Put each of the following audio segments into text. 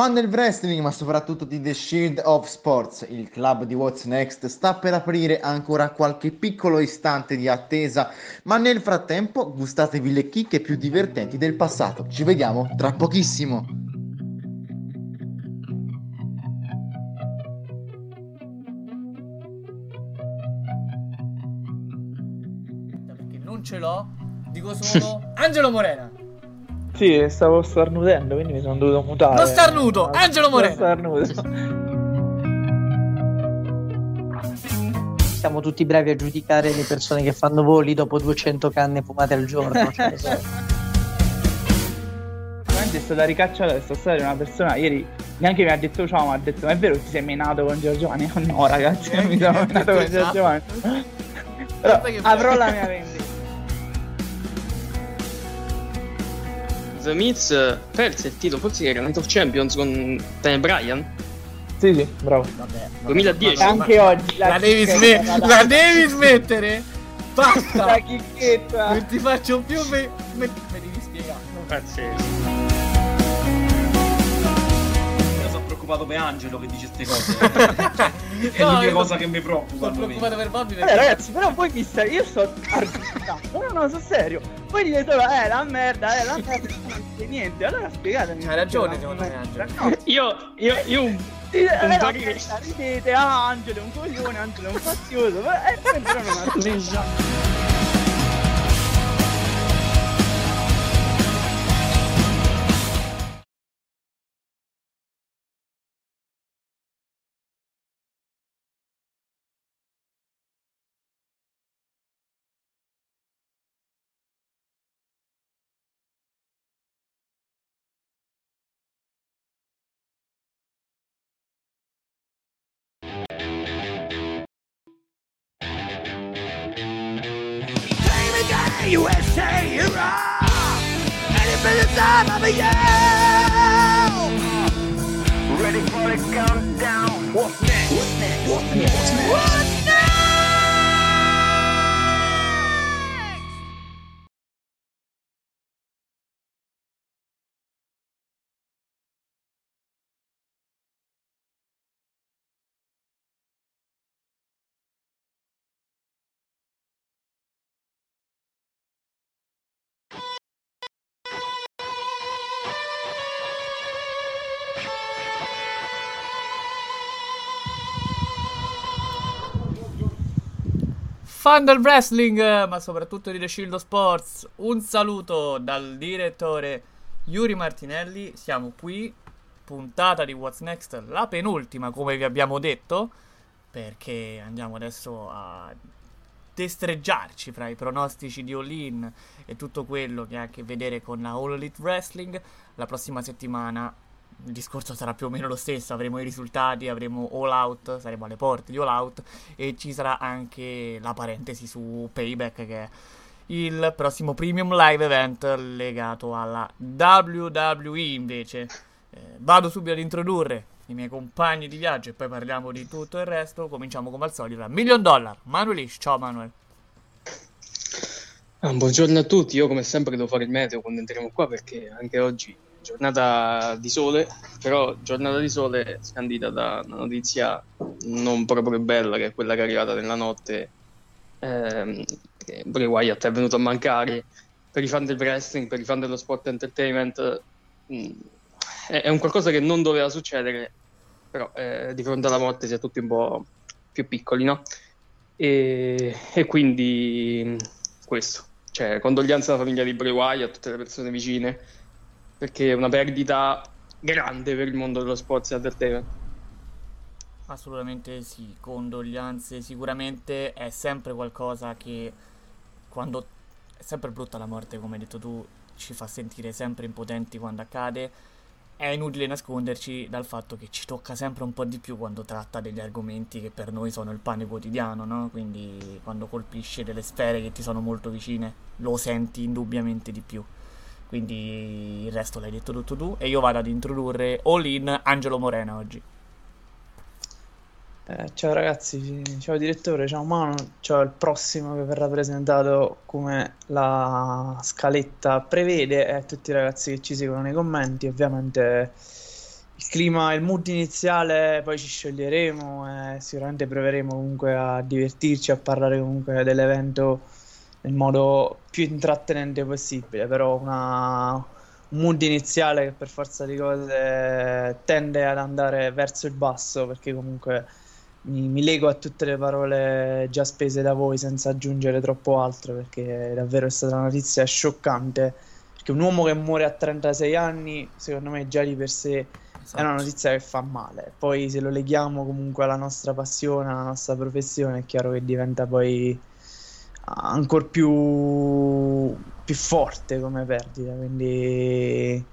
Fan del wrestling, ma soprattutto di The Shield of Sports, il club di What's Next sta per aprire ancora qualche piccolo istante di attesa, ma nel frattempo gustatevi le chicche più divertenti del passato. Ci vediamo tra pochissimo. perché non ce l'ho, dico solo Angelo Morena. Sì, stavo starnutendo, quindi mi sono dovuto mutare. Non starnuto, Angelo Non Morena. starnuto. Siamo tutti bravi a giudicare le persone che fanno voli dopo 200 canne fumate al giorno. cioè, Veramente è stata ricacciata questa storia di una persona ieri neanche mi ha detto ciao, ma ha detto ma è vero che ti sei menato con Giorgio Giovanni? No ragazzi, non mi sono menato con Giorgio Giovanni. Però avrò la mia vendita. The Miz perse il titolo, forse era Night of Champions con Daniel Bryan Sì, sì, bravo. Vabbè, ma- 2010. E anche oggi La, devi, chicchetta sme- da- la devi smettere. Basta. La chicchetta. Non ti faccio più me, me, me devi spiegare. Pazzesco. Preoccupato per Angelo che dice queste cose. Cioè, è No, l'unica cosa che mi preoccupa. Sono preoccupato per Bobby perché Allora, ragazzi, però voi mi state. Io sto argomentato. No, no, sono serio. Voi dite solo, eh, la merda, eh, la merda, non niente. Allora spiegatemi. Hai ragione, secondo me, merda. Angelo. No, Io, io, io un, eh, un merda, ridete, ah, Angelo è un coglione, Angelo è un fazioso. Eh, poi però non ha USA hurrah! Any minute time of a year! Ready for the countdown. What's next? What's next? What's next? What's next? What's next? Fan del wrestling, ma soprattutto di The Shield Sports. Un saluto dal direttore Yuri Martinelli. Siamo qui, puntata di What's Next, la penultima, come vi abbiamo detto, perché andiamo adesso a destreggiarci fra i pronostici di All-In e tutto quello che ha a che vedere con la All Elite Wrestling. La prossima settimana il discorso sarà più o meno lo stesso, avremo i risultati, avremo All Out, saremo alle porte di All Out e ci sarà anche la parentesi su Payback che è il prossimo premium live event legato alla WWE invece. Eh, vado subito ad introdurre i miei compagni di viaggio e poi parliamo di tutto il resto. Cominciamo come al solito da Million Dollar, Manuelish, ciao Manuel. Ah, buongiorno a tutti, io come sempre devo fare il meteo quando entriamo qua perché anche oggi giornata di sole, però giornata di sole scandita da una notizia non proprio bella che è quella che è arrivata nella notte, ehm, che Bray Wyatt è venuto a mancare. Per i fan del wrestling, per i fan dello sport entertainment, mh, è, è, un qualcosa che non doveva succedere, però eh, di fronte alla morte si è tutti un po' più piccoli, no? E, e quindi questo, cioè condoglianze alla famiglia di Bray Wyatt, a tutte le persone vicine, perché è una perdita grande per il mondo dello sport e entertainment. Assolutamente sì, condoglianze, sicuramente è sempre qualcosa che quando è sempre brutta la morte, come hai detto tu, ci fa sentire sempre impotenti quando accade. È inutile nasconderci dal fatto che ci tocca sempre un po' di più quando tratta degli argomenti che per noi sono il pane quotidiano, no? Quindi quando colpisce delle sfere che ti sono molto vicine, lo senti indubbiamente di più. Quindi il resto l'hai detto tutto tu e io vado ad introdurre All In Angelo Morena oggi. Eh, ciao ragazzi, ciao direttore, ciao Mano, ciao il prossimo che verrà presentato come la scaletta prevede e a tutti i ragazzi che ci seguono nei commenti, ovviamente il clima, il mood iniziale, poi ci scioglieremo e sicuramente proveremo comunque a divertirci, a parlare comunque dell'evento nel modo più intrattenente possibile, però una, un mood iniziale che per forza di cose tende ad andare verso il basso perché comunque mi, mi, lego a tutte le parole già spese da voi senza aggiungere troppo altro perché davvero è stata una notizia scioccante perché un uomo che muore a 36 anni secondo me già di per sé è una esatto. notizia che fa male poi se lo leghiamo comunque alla nostra passione alla nostra professione è chiaro che diventa poi ancora più, più forte come perdita quindi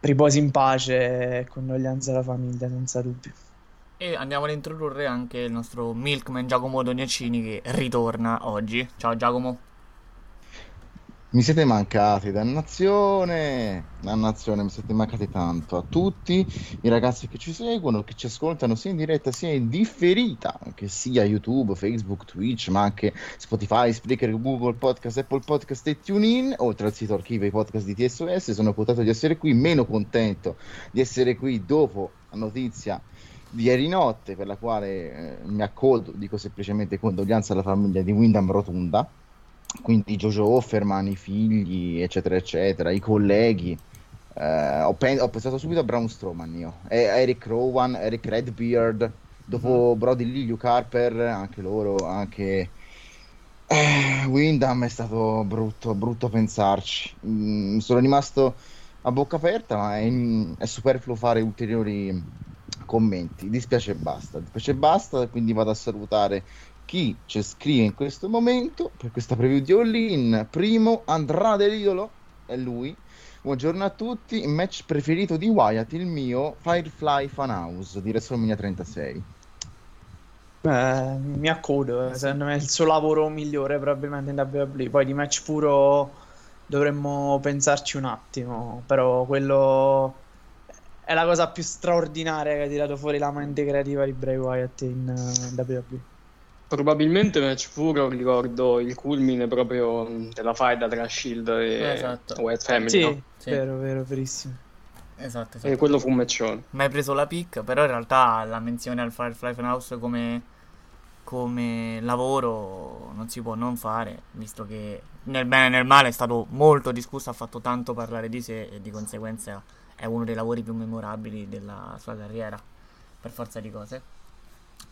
riposi in pace e condoglianze alla famiglia senza dubbio e andiamo ad introdurre anche il nostro Milkman Giacomo Doniacini che ritorna oggi. Ciao Giacomo. Mi siete mancati, dannazione, dannazione, mi siete mancati tanto a tutti. I ragazzi che ci seguono, che ci ascoltano sia in diretta sia in differita, che sia YouTube, Facebook, Twitch, ma anche Spotify, Spreaker, Google Podcast, Apple Podcast e TuneIn, oltre al sito archivio i podcast di TSOS. Sono contento di essere qui, meno contento di essere qui dopo la notizia di ieri notte, per la quale eh, mi accolgo, dico semplicemente condoglianze alla famiglia di Wyndham Rotunda, quindi Jojo Offerman, i figli, eccetera, eccetera, i colleghi. Eh, ho, pen- ho, pensato subito a Braun Strowman io, e Eric Rowan, Eric Redbeard, dopo mm. Brody Lee, Luke Harper, anche loro, anche... Eh, Wyndham è stato brutto, brutto pensarci. Mm, sono rimasto a bocca aperta, ma è, è superfluo fare ulteriori commenti. Dispiace e basta. Dispiace e basta. Quindi vado a salutare chi ci scrive in questo momento per questa preview di All In. Primo Andrade l'idolo è lui. Buongiorno a tutti. Match preferito di Wyatt, il mio Firefly Funhouse di WrestleMania 36. Beh, mi accodo, eh. secondo me è il suo lavoro migliore probabilmente in WWE. Poi di match puro dovremmo pensarci un attimo, però quello è la cosa più straordinaria che ha tirato fuori la mente creativa di Bray Wyatt in eh, WWE. Probabilmente match puro ricordo il culmine proprio della faida tra Shield e esatto. Wyatt Family. Sì, no? sì, vero, vero, verissimo. Esatto, esatto. E quello fu un matchone. Ma hai preso la pick, però in realtà la menzione al Firefly Funhouse come, come lavoro non si può non fare, visto che nel bene e nel male è stato molto discusso, ha fatto tanto parlare di sé e di conseguenza è uno dei lavori più memorabili della sua carriera, per forza di cose.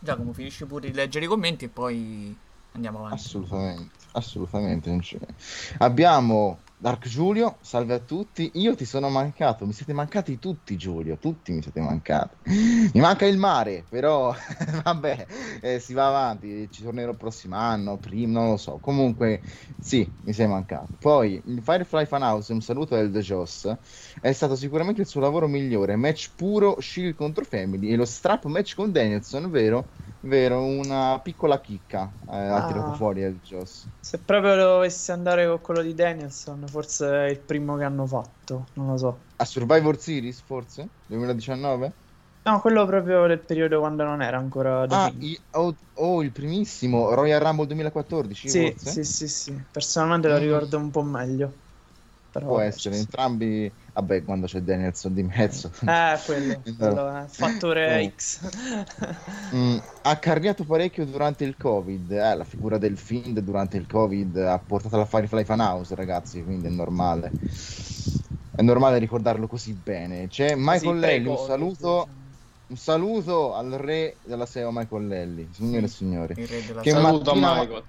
Giacomo, finisci pure di leggere i commenti e poi andiamo avanti. Assolutamente, assolutamente. Abbiamo Dark Giulio, salve a tutti. Io ti sono mancato, mi siete mancati tutti, Giulio. Tutti mi siete mancati. Mi manca il mare, però vabbè, eh, si va avanti. Ci tornerò il prossimo anno, prima, non lo so. Comunque, sì, mi sei mancato. Poi il Firefly Funhouse, un saluto del The Joss. È stato sicuramente il suo lavoro migliore. Match puro, Shield contro Family e lo strap match con Danielson, vero? Vero, una piccola chicca eh, ha ah, tirato fuori il Joss. Se proprio dovessi andare con quello di Danielson, forse è il primo che hanno fatto, non lo so. A Survivor Series, forse? 2019? No, quello proprio del periodo quando non era ancora Ah, i, oh, oh, il primissimo, Royal Rumble 2014, sì, forse? Sì, sì, sì, personalmente mm. lo ricordo un po' meglio. Però Può essere ci entrambi. Vabbè, quando c'è Danielson di mezzo. Eh, quello, quello è fattore Oh. X. Mm, ha carriato parecchio durante il Covid. Eh, la figura del Find durante il Covid ha portato alla Firefly Funhouse, ragazzi. Quindi è normale. È normale ricordarlo così bene. C'è Michael Lelli. Un saluto. Un saluto al re della SEO Michael Lelli, signore e signori. Il re della Che. Saluto a mattina- Michael.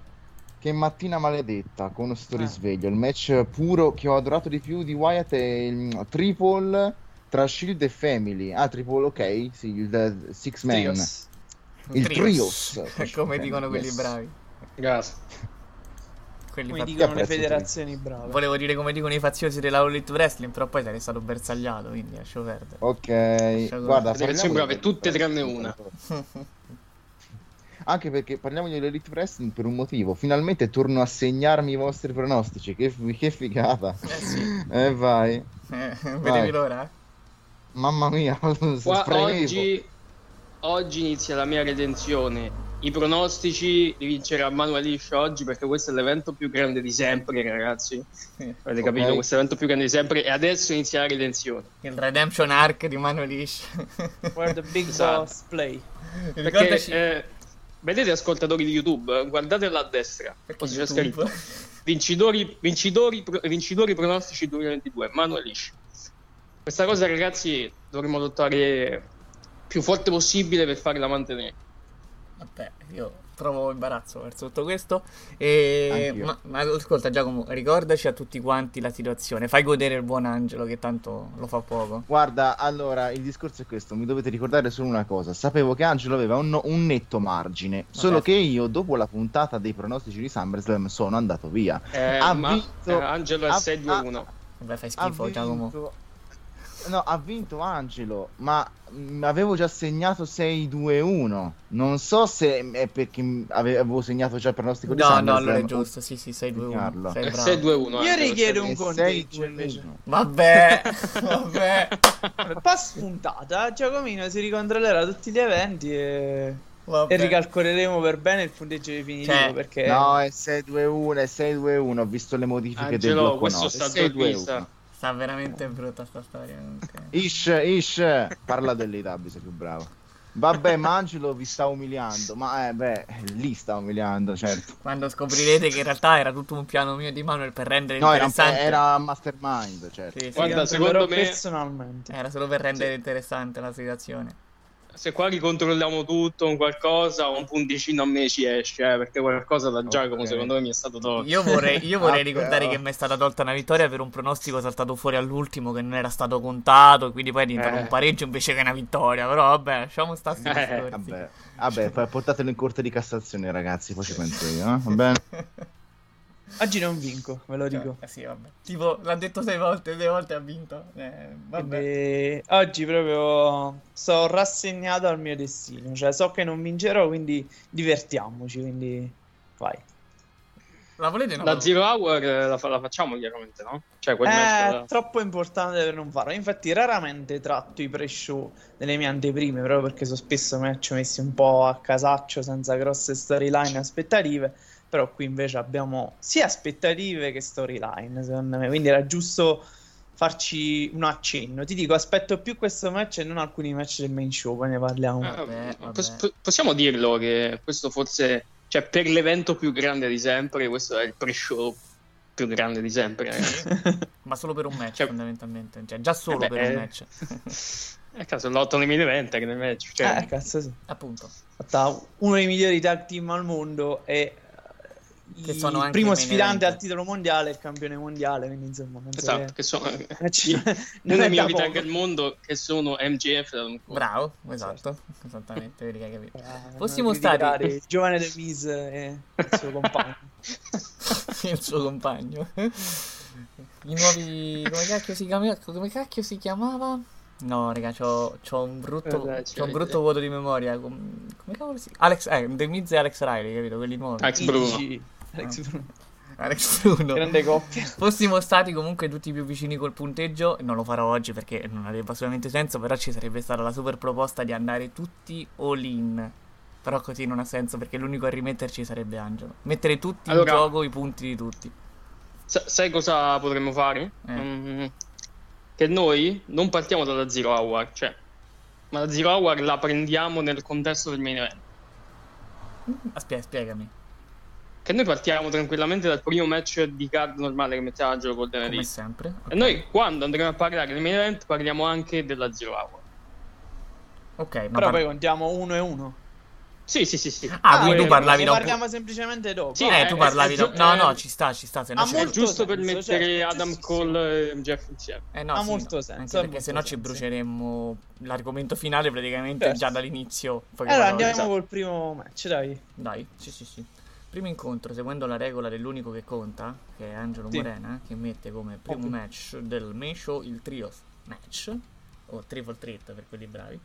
Che mattina maledetta con sto Ah. risveglio. Il match puro che ho adorato di più di Wyatt è il triple tra Shield e Family. Ah, triple, ok, sì, il eh, six man. Trios. Il Trios. trios. Come dicono quelli Yes. bravi. Grazie. Quelli Come fatti- dicono le federazioni brave. Volevo dire come dicono i faziosi della All Elite Wrestling, però poi sarei stato bersagliato, quindi lascio perdere. Ok, Lascia guarda, Federazioni brave, tutte tranne una. Anche perché parliamo di Elite Wrestling per un motivo. Finalmente torno a segnarmi i vostri pronostici. Che, che figata. Eh sì, E vai. eh, Vai. vedevi l'ora? Mamma mia, Qua, oggi, oggi inizia la mia redenzione. I pronostici li vincerà Manuel Liscia oggi perché questo è l'evento più grande di sempre, ragazzi. Avete capito? Ok. Questo è l'evento più grande di sempre e adesso inizia la redenzione. Il Redemption Arc di Manuel Ish. Where the big Esatto. boss play. Perché, eh, vedete ascoltatori di YouTube, guardate là a destra, cosa c'è scritto? Vincitori, vincitori, vincitori pronostici 2022, Manuel Liscia. Questa cosa, ragazzi, dovremmo lottare più forte possibile per farla mantenere. Vabbè, io provo imbarazzo verso tutto questo. E... Ma, ma ascolta, Giacomo, ricordaci a tutti quanti la situazione. Fai godere il buon Angelo, che tanto lo fa poco. Guarda, allora, il discorso è questo, mi dovete ricordare solo una cosa, sapevo che Angelo aveva un, un netto margine, solo che io dopo la puntata dei pronostici di SummerSlam sono andato via. Eh, Ha ma vinto- eh, Angelo è ha- 6-2-1. Vabbè, fai Ha schifo, Giacomo. No, ha vinto Angelo, ma mm, avevo già segnato 6-2-1, non so se è perché ave- avevo segnato già il pronostico di No, no, allora è o- giusto. Sì, sì, 6-2-1. Segnarlo. Sei È bravo. 6-2-1. Io richiedo è un conteggio 6-2-1. invece. Vabbè, vabbè. Pass puntata, Giacomino si ricontrollerà tutti gli eventi e, vabbè. e ricalcoleremo per bene il punteggio definitivo Cioè, perché No, è 6-2-1, è 6-2-1, ho visto le modifiche del Angelo, blocco questo note, sta è già 6-2-1. vista. Sta veramente brutta sta storia. comunque. Ish, Ish, parla dell'Itabi, sei più bravo. Vabbè, ma Angelo vi sta umiliando, ma eh, beh, lì sta umiliando, certo. Quando scoprirete che in realtà era tutto un piano mio di Manuel per rendere No, era, un- interessante. era mastermind, certo. Sì, sì, Guarda, secondo me- personalmente. Era solo per rendere interessante la situazione. Se qua ricontrolliamo tutto, un qualcosa, un punticino a me ci esce, eh, perché qualcosa da Giacomo Ok. secondo me mi è stato tolto. Io vorrei, io vorrei Ah, ricordare però. che mi è stata tolta una vittoria per un pronostico saltato fuori all'ultimo che non era stato contato, e quindi poi è diventato Eh. un pareggio invece che una vittoria. Però vabbè, lasciamo stare Eh. Vabbè, vabbè, poi portatelo in corte di Cassazione, ragazzi, poi ci penso io, eh? va bene? Oggi non vinco, ve lo dico. eh sì, vabbè. Tipo, l'ha detto sei volte, sei volte ha vinto. Eh, vabbè. E oggi proprio sono rassegnato al mio destino, cioè so che non vincerò, quindi divertiamoci, quindi vai. La volete no? La Zero Hour eh, la, fa- la facciamo chiaramente, no? Cioè quel È da- troppo importante per non farlo. Infatti, raramente tratto i pre-show delle mie anteprime, proprio perché sono spesso match messi un po' a casaccio, senza grosse storyline e aspettative. Però qui invece abbiamo sia aspettative che storyline, secondo me. Quindi era giusto farci un accenno. Ti dico, aspetto più questo match e non alcuni match del main show, poi ne parliamo. Eh, Vabbè, pos- vabbè. po- possiamo dirlo che questo forse, cioè per l'evento più grande di sempre, questo è il pre-show più grande di sempre. ragazzi. Ma solo per un match, Cioè- fondamentalmente. Cioè, già solo Eh beh, per un eh. match. Eh, cazzo, l'otto nei main event che nel match. Cioè, Eh, cazzo, sì. Appunto. fatta uno dei migliori tag team al mondo e eh, il anche primo i main sfidante al titolo mondiale, il campione mondiale, quindi insomma esatto, che- che sono da migliori poco. tag al mondo che sono MJF da un po'. Bravo, esatto. Esattamente, vedi che hai capito. Fossimo non stati- criticare il giovane De Miz e il suo compagno. il suo compagno. I nuovi. Come cacchio si chiamava? Come cacchio si chiamava? No, raga, c'ho, c'ho un brutto. Eh, c'ho un brutto vuoto di memoria. Com- Come cavolo si Alex. Eh, The Miz e Alex Riley, capito? Quelli nuovi. Alex Bruno. Alex Bruno. Alex Bruno. Grande coppia. Fossimo stati comunque tutti più vicini col punteggio, non lo farò oggi perché non avrebbe assolutamente senso, però ci sarebbe stata la super proposta di andare tutti all in. Però così non ha senso perché l'unico a rimetterci sarebbe Angelo. Mettere tutti Allora- in gioco i punti di tutti. sa- sai cosa potremmo fare? Eh. Mm, che noi non partiamo dalla Zero Hour, cioè, ma la Zero Hour la prendiamo nel contesto del main event. Aspetta, spiegami. Che noi partiamo tranquillamente dal primo match di card normale che mettiamo a gioco Golden Come Elite. sempre. E noi quando andremo a parlare del main event parliamo anche della Zero Hour. Ok, ma Però par- poi contiamo uno e uno. Sì, sì, sì, sì. Ah, quindi tu ok, parlavi un parliamo semplicemente dopo. Sì, Eh, eh, tu eh, parlavi eh, giu- No, no, ci sta, ci sta, se no. È molto giusto per senso, mettere certo, Adam giustissimo. Cole e Jeff insieme. Eh no, Ha sì, molto no. senso, Anche perché se no ci bruceremmo l'argomento finale praticamente Certo. già dall'inizio. Allora parole. andiamo col primo match, dai. Dai, sì, sì, sì. Primo incontro, seguendo la regola dell'unico che conta, che è Angelo Sì. Morena, che mette come primo Ovvio. match del main show il trios match, o triple threat per quelli bravi.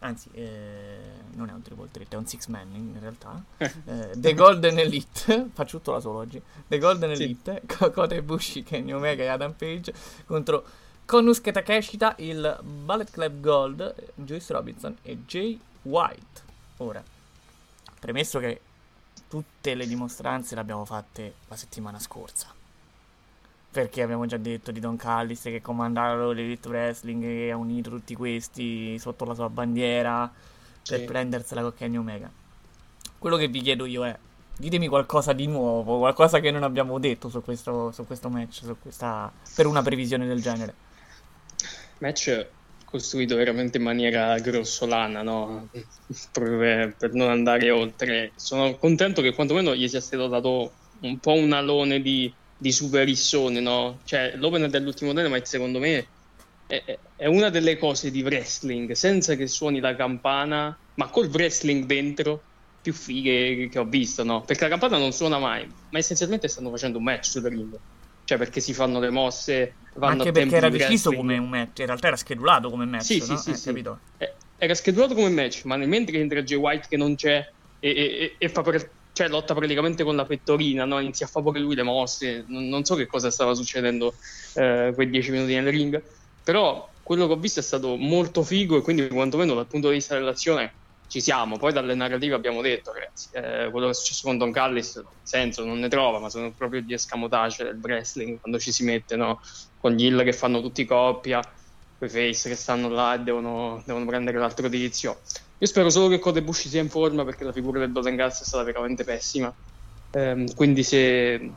Anzi, eh, non è un triple threat, è un six man in realtà. Eh, The Golden Elite, faccio tutto da solo oggi. The Golden Sì. Elite, Kota Ibushi, Kenny Omega e Adam Page contro Konusuke Takeshita, il Ballet Club Gold, Joyce Robinson e Jay White. Ora, premesso che tutte le dimostranze le abbiamo fatte la settimana scorsa. Perché abbiamo già detto di Don Callis che comandava l'Elite Wrestling e ha unito tutti questi sotto la sua bandiera per Sì. prendersela con Kenny Omega. Quello che vi chiedo io è, ditemi qualcosa di nuovo, qualcosa che non abbiamo detto su questo, su questo match, su questa, per una previsione del genere. match costruito veramente in maniera grossolana, no? Per, per non andare oltre. Sono contento che quantomeno gli sia stato dato un po' un alone di, di superissone, no? Cioè, l'opener dell'ultimo Dynamite, secondo me, è- è una delle cose di wrestling, senza che suoni la campana, ma col wrestling dentro, più fighe che ho visto, no? Perché la campana non suona mai, ma essenzialmente stanno facendo un match sul ring. Cioè, perché si fanno le mosse, vanno Anche perché era deciso come un match, in realtà era schedulato come match, Sì, no? sì, sì, Eh, sì. capito? Eh, Era schedulato come match, ma nel mentre entra Jay White che non c'è e, e- e- e fa per- cioè, lotta praticamente con la pettorina, no? inizia a fare pure lui le mosse. Non, non so che cosa stava succedendo eh, quei dieci minuti nel ring, però quello che ho visto è stato molto figo e quindi quantomeno dal punto di vista dell'azione ci siamo. Poi dalle narrative abbiamo detto, ragazzi, eh, quello che è successo con Don Callis, senso non ne trova, ma sono proprio gli escamotage del wrestling quando ci si mette, no? Con gli hill che fanno tutti coppia quei face che stanno là e devono, devono prendere l'altro tizio. Io spero solo che Kodebushi sia in forma perché la figura del Dotengaz è stata veramente pessima. Ehm, quindi se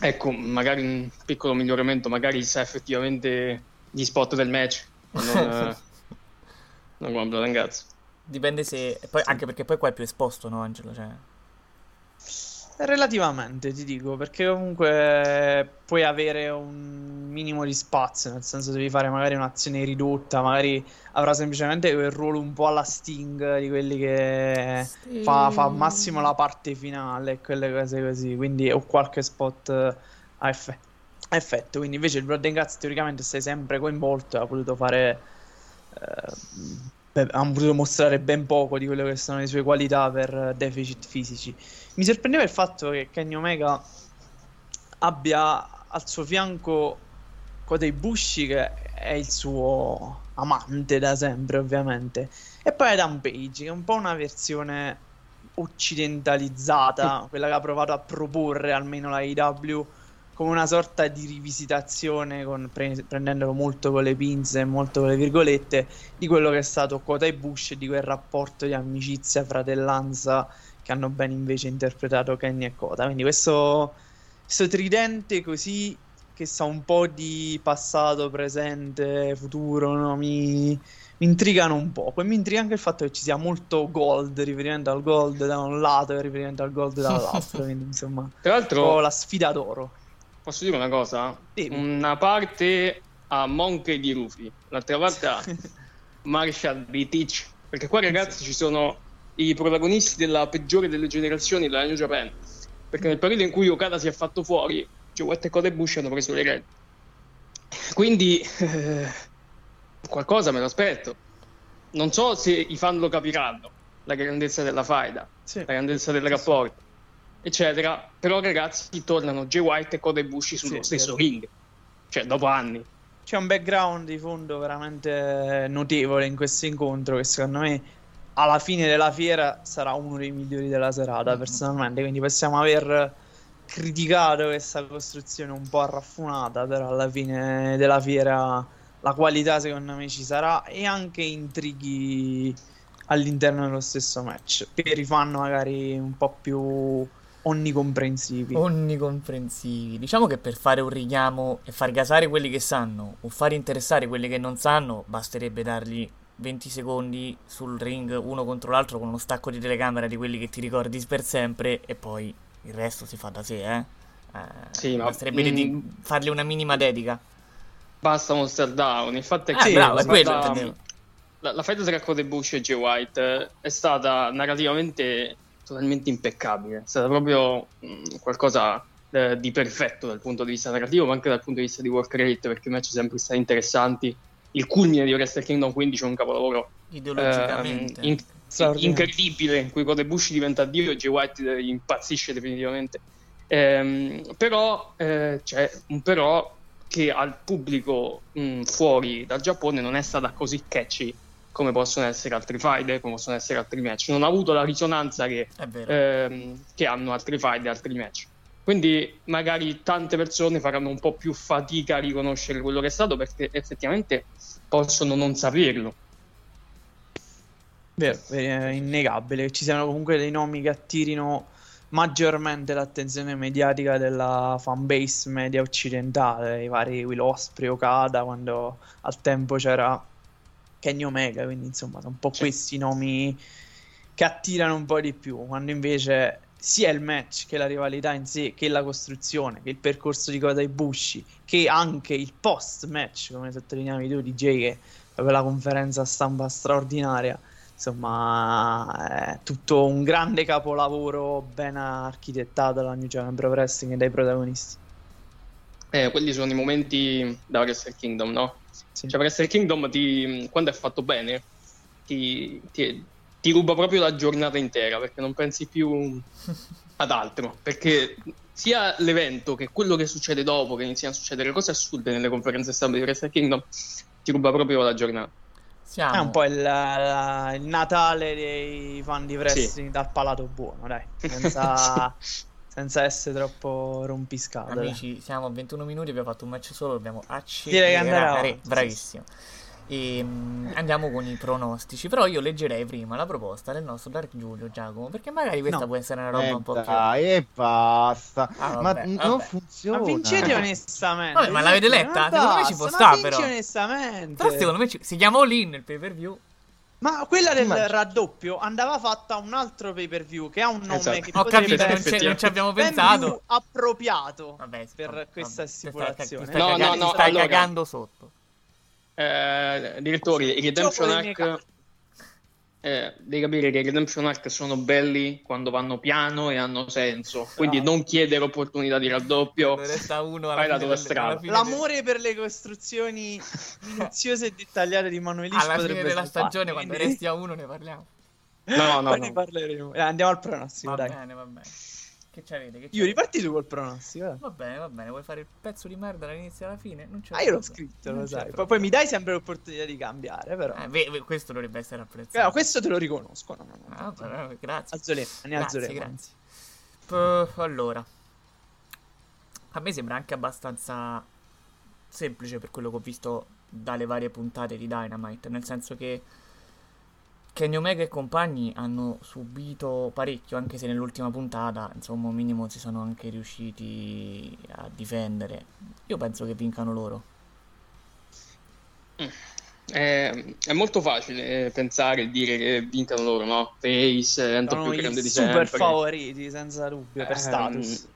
ecco, magari un piccolo miglioramento, magari sa effettivamente gli spot del match, ma non, eh, non come Dotengaz. Dipende se... Poi, anche perché poi qua è più esposto, no Angelo? Cioè... Relativamente, ti dico, perché comunque puoi avere un minimo di spazio, nel senso devi fare magari un'azione ridotta, magari avrà semplicemente quel ruolo un po' alla Sting di quelli che fa, fa al massimo la parte finale, quelle cose così, quindi o qualche spot a effetto, quindi invece il Blood and Guts teoricamente sei sempre coinvolto e ha potuto fare eh, beh, hanno potuto mostrare ben poco di quello che sono le sue qualità per deficit fisici. Mi sorprendeva il fatto che Kenny Omega abbia al suo fianco Kota Ibushi che è il suo amante da sempre ovviamente. E poi Adam Page che è un po' una versione occidentalizzata quella che ha provato a proporre almeno la AEW come una sorta di rivisitazione con, pre- prendendolo molto con le pinze e molto con le virgolette di quello che è stato Kota Ibushi e di quel rapporto di amicizia, fratellanza che hanno ben invece interpretato Kenny e Kota. Quindi questo, questo tridente così che sa un po' di passato, presente, futuro, no? mi, mi intrigano un po'. Poi mi intriga anche il fatto che ci sia molto gold, riferimento al gold da un lato e riferimento al gold dall'altro. quindi insomma, Tra l'altro, la sfida d'oro. Posso dire una cosa? Dimmi. Una parte a Monkey di Rufy, l'altra parte a Marshall di Teach. Perché qua, ragazzi, ci sono i protagonisti della peggiore delle generazioni della New Japan. Perché nel periodo in cui Okada si è fatto fuori, Joe White e Ibushi hanno preso le redini. Quindi, eh, qualcosa me lo aspetto. Non so se i fan lo capiranno, la grandezza della faida, Sì. la grandezza del rapporto, eccetera. Però, ragazzi, tornano Jay White e Kota Ibushi sullo Sì, stesso ring. Cioè, dopo anni. C'è un background di fondo veramente notevole in questo incontro che secondo me alla fine della fiera sarà uno dei migliori della serata personalmente, quindi possiamo aver criticato questa costruzione un po' raffinata, però alla fine della fiera la qualità secondo me ci sarà e anche intrighi all'interno dello stesso match che rifanno magari un po' più onnicomprensivi. Onnicomprensivi. Diciamo che per fare un richiamo e far gasare quelli che sanno o far interessare quelli che non sanno, basterebbe dargli 20 secondi sul ring uno contro l'altro con uno stacco di telecamera di quelli che ti ricordi per sempre e poi il resto si fa da sé, eh. eh sì, ma basterebbe mh... di fargli una minima dedica. Basta Monster Down, infatti è ah, che bravo, è quello stata... la, la fight tra Code Bush e Jay White è stata narrativamente totalmente impeccabile, è stata proprio mh, qualcosa eh, di perfetto dal punto di vista narrativo, ma anche dal punto di vista di work rate, perché i match sono sempre stati interessanti. Il culmine di Wrestle Kingdom 15 è un capolavoro ideologicamente eh, in, incredibile, in cui Code Bush diventa Dio e Jay White impazzisce definitivamente. Eh, però eh, c'è un però che al pubblico mh, fuori dal Giappone non è stata così catchy come possono essere altri fight, come possono essere altri match. Non ha avuto la risonanza che, ehm, che hanno altri fight e altri match. Quindi magari tante persone faranno un po' più fatica a riconoscere quello che è stato perché effettivamente possono non saperlo. Vero, è innegabile ci siano comunque dei nomi che attirino maggiormente l'attenzione mediatica della fanbase media occidentale, i vari Will Osprey, Okada, quando al tempo c'era Kenny Omega, quindi insomma sono un po' sì. questi nomi che attirano un po' di più, quando invece sia il match che la rivalità in sé, che la costruzione, che il percorso di Kota Ibushi, che anche il post match, come sottolineavi tu DJ, che è quella conferenza stampa straordinaria, insomma è tutto un grande capolavoro ben architettato dalla New Japan Pro Wrestling e dai protagonisti. Eh, quelli sono i momenti da Wrestle Kingdom, no? Sì. Cioè, Wrestle Kingdom, ti, quando è fatto bene, ti, ti, ti, ruba proprio la giornata intera perché non pensi più ad altro. Perché sia l'evento che quello che succede dopo, che iniziano a succedere cose assurde nelle conferenze stampa di Wrestle Kingdom, ti ruba proprio la giornata. Siamo. È un po' il, il, Natale dei fan di wrestling sì. dal palato buono, dai. Senza. senza essere troppo rompiscatole. Amici, siamo a 21 minuti, abbiamo fatto un match solo, dobbiamo accelerare. Bravissimo. E um, andiamo con i pronostici. Però io leggerei prima la proposta del nostro Dark Giulio Giacomo. Perché magari questa no. può essere una roba eh un po' più. Dai, e basta. Ah, vabbè, ma vabbè. non funziona. Ma vincete onestamente. Vabbè, ma l'avete letta? Secondo me ci può stare, però. onestamente. Però secondo me ci... si chiama All In il pay per view. Ma quella del Immagino. raddoppio andava fatta un altro pay per view che ha un nome esatto. che Ho capito, non, non, ci abbiamo pensato. appropriato vabbè, per vabbè, questa assicurazione. Stai, stai, no, no, no, stai allora, cagando sotto. Eh, direttori, il Redemption Arc eh, devi capire che i Redemption Arc sono belli quando vanno piano e hanno senso. Quindi no. non chiedere opportunità di raddoppio. Resta uno alla fai la strada. L'amore per le costruzioni minuziose e dettagliate di Manuel Alla fine della stagione, quando resti a uno, ne parliamo. No, no, no. ne parleremo. Eh, andiamo al pronostico. Va dai. bene, va bene. Che c'avete? Che io riparti tu col pronostico. Eh. Va bene, va bene. Vuoi fare il pezzo di merda dall'inizio alla fine? Non c'è ah, io l'ho scritto, lo sai. Poi, poi, mi dai sempre l'opportunità di cambiare, però. Eh, beh, questo dovrebbe essere apprezzato. Però questo te lo riconosco. No, no, no, ah, però, grazie. Azzolema, ne grazie, grazie. P- allora, a me sembra anche abbastanza semplice per quello che ho visto dalle varie puntate di Dynamite, nel senso che Kenny Omega e compagni hanno subito parecchio, anche se nell'ultima puntata, insomma, un minimo si sono anche riusciti a difendere. Io penso che vincano loro. Mm. È, è molto facile pensare e dire che vincano loro, no? Face è il più grande di super sempre. favoriti, senza dubbio, per eh, status.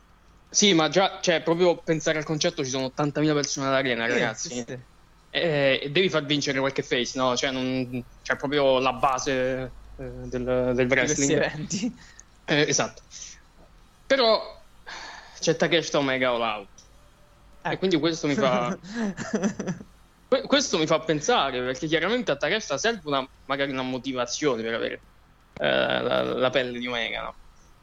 Sì, ma già, cioè, proprio pensare al concetto, ci sono 80.000 persone all'arena, ragazzi. Sì, sì e devi far vincere qualche face, no? Cioè, non, cioè proprio la base eh, del, del wrestling. eventi. Eh, esatto. Però c'è Takeshita Omega All Out. Eh. E quindi questo mi fa... questo mi fa pensare, perché chiaramente a Takeshita serve una, magari una motivazione per avere eh, la, la, pelle di Omega, no?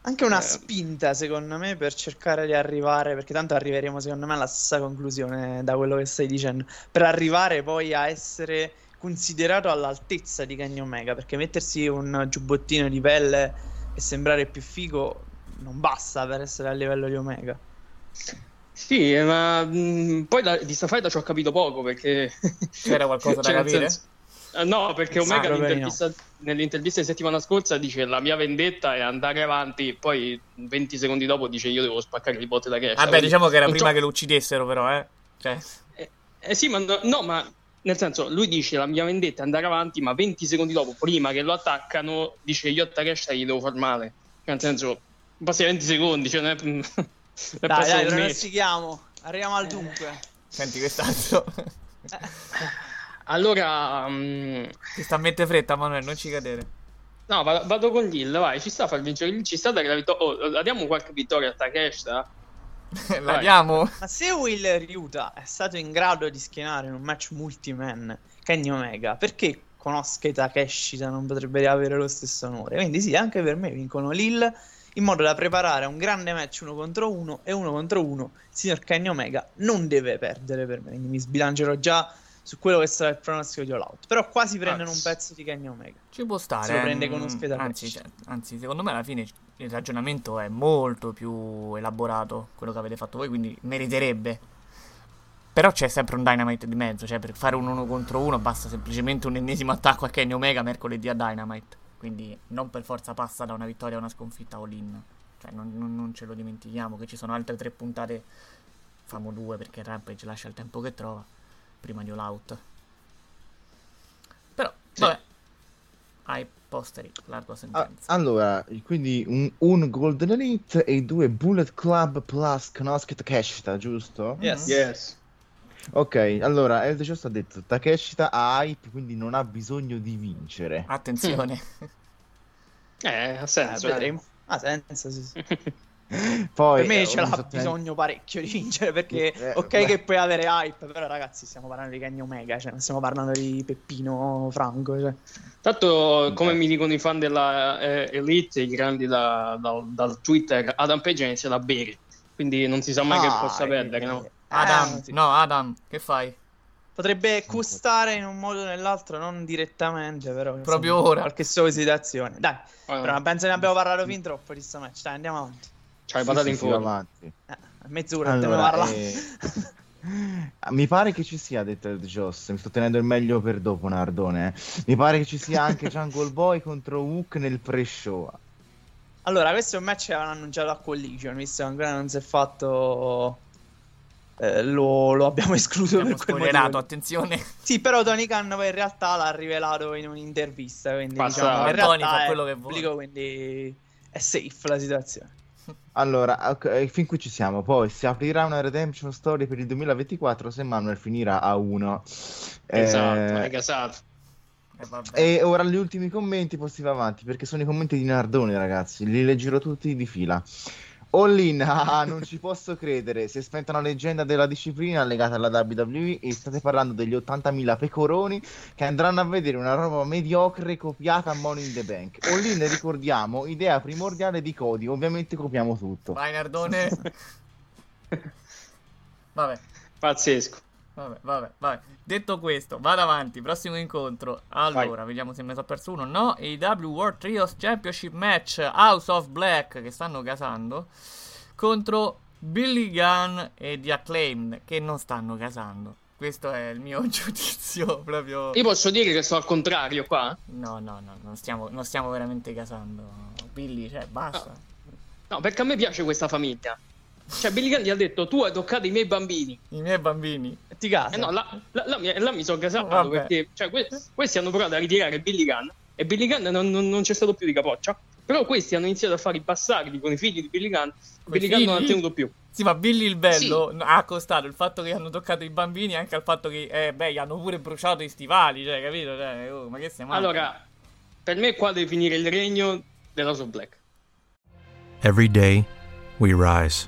Anche una eh. spinta, secondo me, per cercare di arrivare, perché tanto arriveremo, secondo me, alla stessa conclusione da quello che stai dicendo, per arrivare poi a essere considerato all'altezza di Kenny Omega, perché mettersi un giubbottino di pelle e sembrare più figo non basta per essere a livello di Omega. Sì, ma mh, poi da, di Starfighter ci ho capito poco perché... C'era qualcosa da Cioè, nel capire? senso- No, perché Omega nell'intervista, nell'intervista di settimana scorsa dice la mia vendetta è andare avanti, poi 20 secondi dopo dice io devo spaccare le botte da cash. Vabbè, Quindi diciamo che era non prima so- che lo uccidessero, però, eh. Cioè, Eh, eh sì, ma no, no, ma nel senso, lui dice la mia vendetta è andare avanti, ma 20 secondi dopo, prima che lo attaccano, dice io a Takeshi gli devo far male. Cioè, nel senso, passi 20 secondi, cioè non è, non è Dai, dai, mese. pronostichiamo. Arriviamo al dunque. senti quest'altro. Allora, mm, Ti sta a mettere fretta, Manuel, non ci cadere. no, vado, vado con Lil, vai, ci sta a far vincere Lil, ci sta a dare la vittoria. Oh, la diamo qualche vittoria a Takeshi, eh? La diamo? Ma se Will Ryuta è stato in grado di schienare in un match multiman Kenny Omega, perché con Asuka Takeshita non potrebbe avere lo stesso onore? Quindi sì, anche per me vincono Lil in modo da preparare un grande match uno contro uno e uno contro uno il signor Kenny Omega non deve perdere per me, quindi mi sbilancerò già su quello che sarà il pronostico di All Out. Però quasi prendono un Anzi. pezzo di Kenny Omega. Ci può stare. Se lo prende con ospedale. Anzi, cioè, anzi, secondo me alla fine il ragionamento è molto più elaborato quello che avete fatto voi, quindi meriterebbe. Però c'è sempre un Dynamite di mezzo, cioè per fare un uno contro uno basta semplicemente un ennesimo attacco a Kenny Omega mercoledì a Dynamite. Quindi non per forza passa da una vittoria a una sconfitta all-in. Cioè non, non- non ce lo dimentichiamo che ci sono altre tre puntate, famo due perché Rampage lascia il tempo che trova, prima di All Out. Però, Sì. vabbè, ai posteri, la tua Ah, sentenza. allora, quindi un, un Golden Elite e due Bullet Club plus Konosuke Takeshita, giusto? Yes. Yes. Ok, allora, El Just ha detto Takeshita ha hype, quindi non ha bisogno di vincere. Attenzione. Eh, ha senso. eh. vedremo. Ah, senza, sì, sì. Poi, Per me eh, ce l'ha sottolineo- bisogno parecchio di vincere perché Eh, ok beh. che puoi avere hype, però ragazzi stiamo parlando di Kenny Omega, cioè non stiamo parlando di Peppino Franco, cioè. Tanto, come mi dicono i fan della eh, Elite, i grandi da- dal- dal Twitter, Adam Page ha iniziato a bere. Quindi non si sa mai che Ah, possa eh, perdere, no? Adam, sì. no, Adam, che fai? Potrebbe costare in un modo o nell'altro, non direttamente, però Proprio insomma, ora. Qualche sollecitazione. Dai, Eh, però penso ne abbiamo parlato fin troppo di sto match. Dai, andiamo avanti. C'hai Sì, patate sì, in sì, avanti. Eh, mezz'ora Allora, parlare. eh, Mi pare che ci sia, ha detto il Joss, mi sto tenendo il meglio per dopo, Nardone. eh. Mi pare che ci sia anche Jungle Boy contro Hook nel pre-show. Allora, questo è un match che avevano annunciato a Collision, visto che ancora non si è fatto. eh, lo, lo abbiamo escluso Abbiamo per quel motivo. attenzione. Sì, però Tony Khan poi in realtà l'ha rivelato in un'intervista. Quindi Passa- diciamo, in Tony fa è quello che vuole. pubblico, quindi è safe la situazione. Allora, ok, eh, fin qui ci siamo. Poi si aprirà una redemption story per il 2024 se Manuel finirà a 1. Esatto, hai casato. Eh. E ora gli ultimi commenti, poi si va avanti, perché sono i commenti di Nardone, ragazzi. Li leggerò tutti di fila. All in, ah, non ci posso credere. Si è spenta una leggenda della disciplina legata alla WWE e state parlando degli 80.000 pecoroni che andranno a vedere una roba mediocre copiata a Money in the Bank. All in, ricordiamo, idea primordiale di Cody. Ovviamente copiamo tutto. Vai, Nardone. vabbè, Pazzesco. Vabbè, vabbè, vabbè. Detto questo, vado avanti. Prossimo incontro. Allora, vediamo se mi sono perso uno. No, AEW World Trios Championship Match House of Black che stanno gasando contro Billy Gunn e The Acclaimed che non stanno gasando. Questo è il mio giudizio proprio. Io posso dire che sto al contrario qua? No, no, no, non stiamo, non stiamo veramente gasando. Billy, cioè, basta. No, perché a me piace questa famiglia. Cioè, Billy Gunn gli ha detto, tu hai toccato i miei bambini. I miei bambini. E ti casa. Eh no, là, là- là mi, là mi sono casato Vabbè. perché cioè, que- questi hanno provato a ritirare Billy Gunn e Billy Gunn non, non- non c'è stato più di capoccia. Però questi hanno iniziato a fare i bastardi con i figli di Billy Gunn. Coi Billy Gunn non ha figli? tenuto più. Sì, ma Billy il bello n- ha accostato il fatto che hanno toccato i bambini anche al fatto che, eh, beh, gli hanno pure bruciato i stivali, cioè, capito? Cioè, oh, ma che stiamo Allora, per me qua deve finire il regno dell'House of Black. Every day, we rise,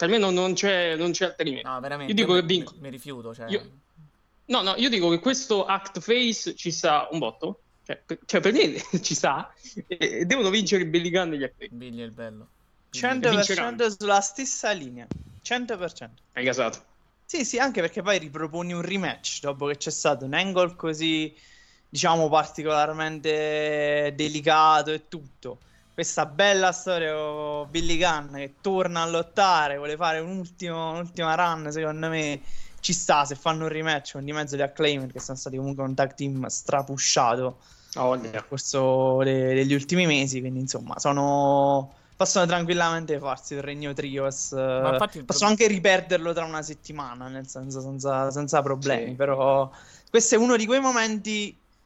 Per me non, non c'è, non c'è altrimenti. No, veramente. Io dico mi, che vinco. Mi, mi rifiuto, cioè... Io- No, no, io dico che questo act face ci sta un botto. Cioè, per, cioè, per me ci sta. E, e devono vincere Billy Gunn e gli Acclaim. Billy è il bello. 100% sulla stessa linea. 100%. Hai casato. Sì, sì, anche perché poi riproponi un rematch dopo che c'è stato un angle così, diciamo, particolarmente delicato e tutto. Questa bella storia con Billy Gunn che torna a lottare, vuole fare un ultimo- un'ultima run, secondo me ci sta se fanno un rematch con di mezzo gli Acclaimed che sono stati comunque un tag team strapusciato nel corso de- degli ultimi mesi, quindi insomma sono... possono tranquillamente farsi il regno trios, eh, Ma infatti il possono anche riperderlo tra una settimana, nel senso senza, senza problemi, Sì. però questo è uno di quei momenti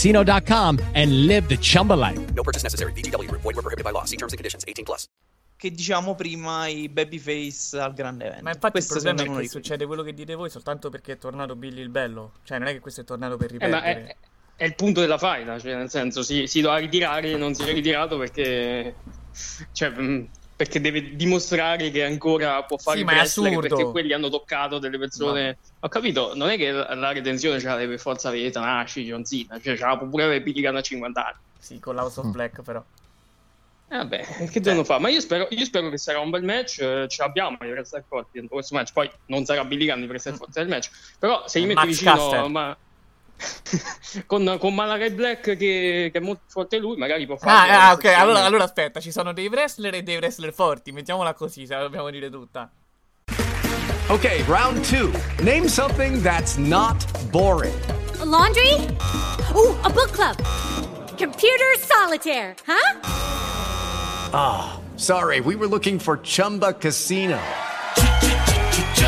chumbacasino.com and live the Chumba life. No purchase necessary. VGW Group. Void were prohibited by law. See terms and conditions. 18 plus. che dicevamo prima i babyface al grande evento. Ma infatti Questo il problema è che succede quello che dite voi soltanto perché è tornato Billy il bello. Cioè, non è che questo è tornato per Eh, ripetere. ma è, è il punto della faida, cioè nel senso si, si doveva ritirare e non si è ritirato perché, cioè, mh, perché deve dimostrare che ancora può fare Sì, il ma assurdo. perché quelli hanno toccato delle persone. Ho capito, non è che la, la redenzione ce l'aveva per forza avere Tanashi, John Cena, cioè ce la può pure avere Billy Gunn a 50 anni. Sì, con l'House of Black però. Eh, Vabbè, che devono fare? Ma io spero, io spero che sarà un bel match. eh, ce l'abbiamo i wrestler forti dentro questo match. Poi non sarà Billy Gunn i wrestler forti del match. Però se gli metti Max vicino Caster. ma... con, con Malakai Black che, che è molto forte lui, magari può fare. Ah, ah, ok, allora, allora aspetta, ci sono dei wrestler e dei wrestler forti, mettiamola così, se la dobbiamo dire tutta. Okay, round two. Name something that's not boring. A laundry? Ooh, a book club. Computer solitaire, huh? Ah, sorry, we were looking for Chumba Casino.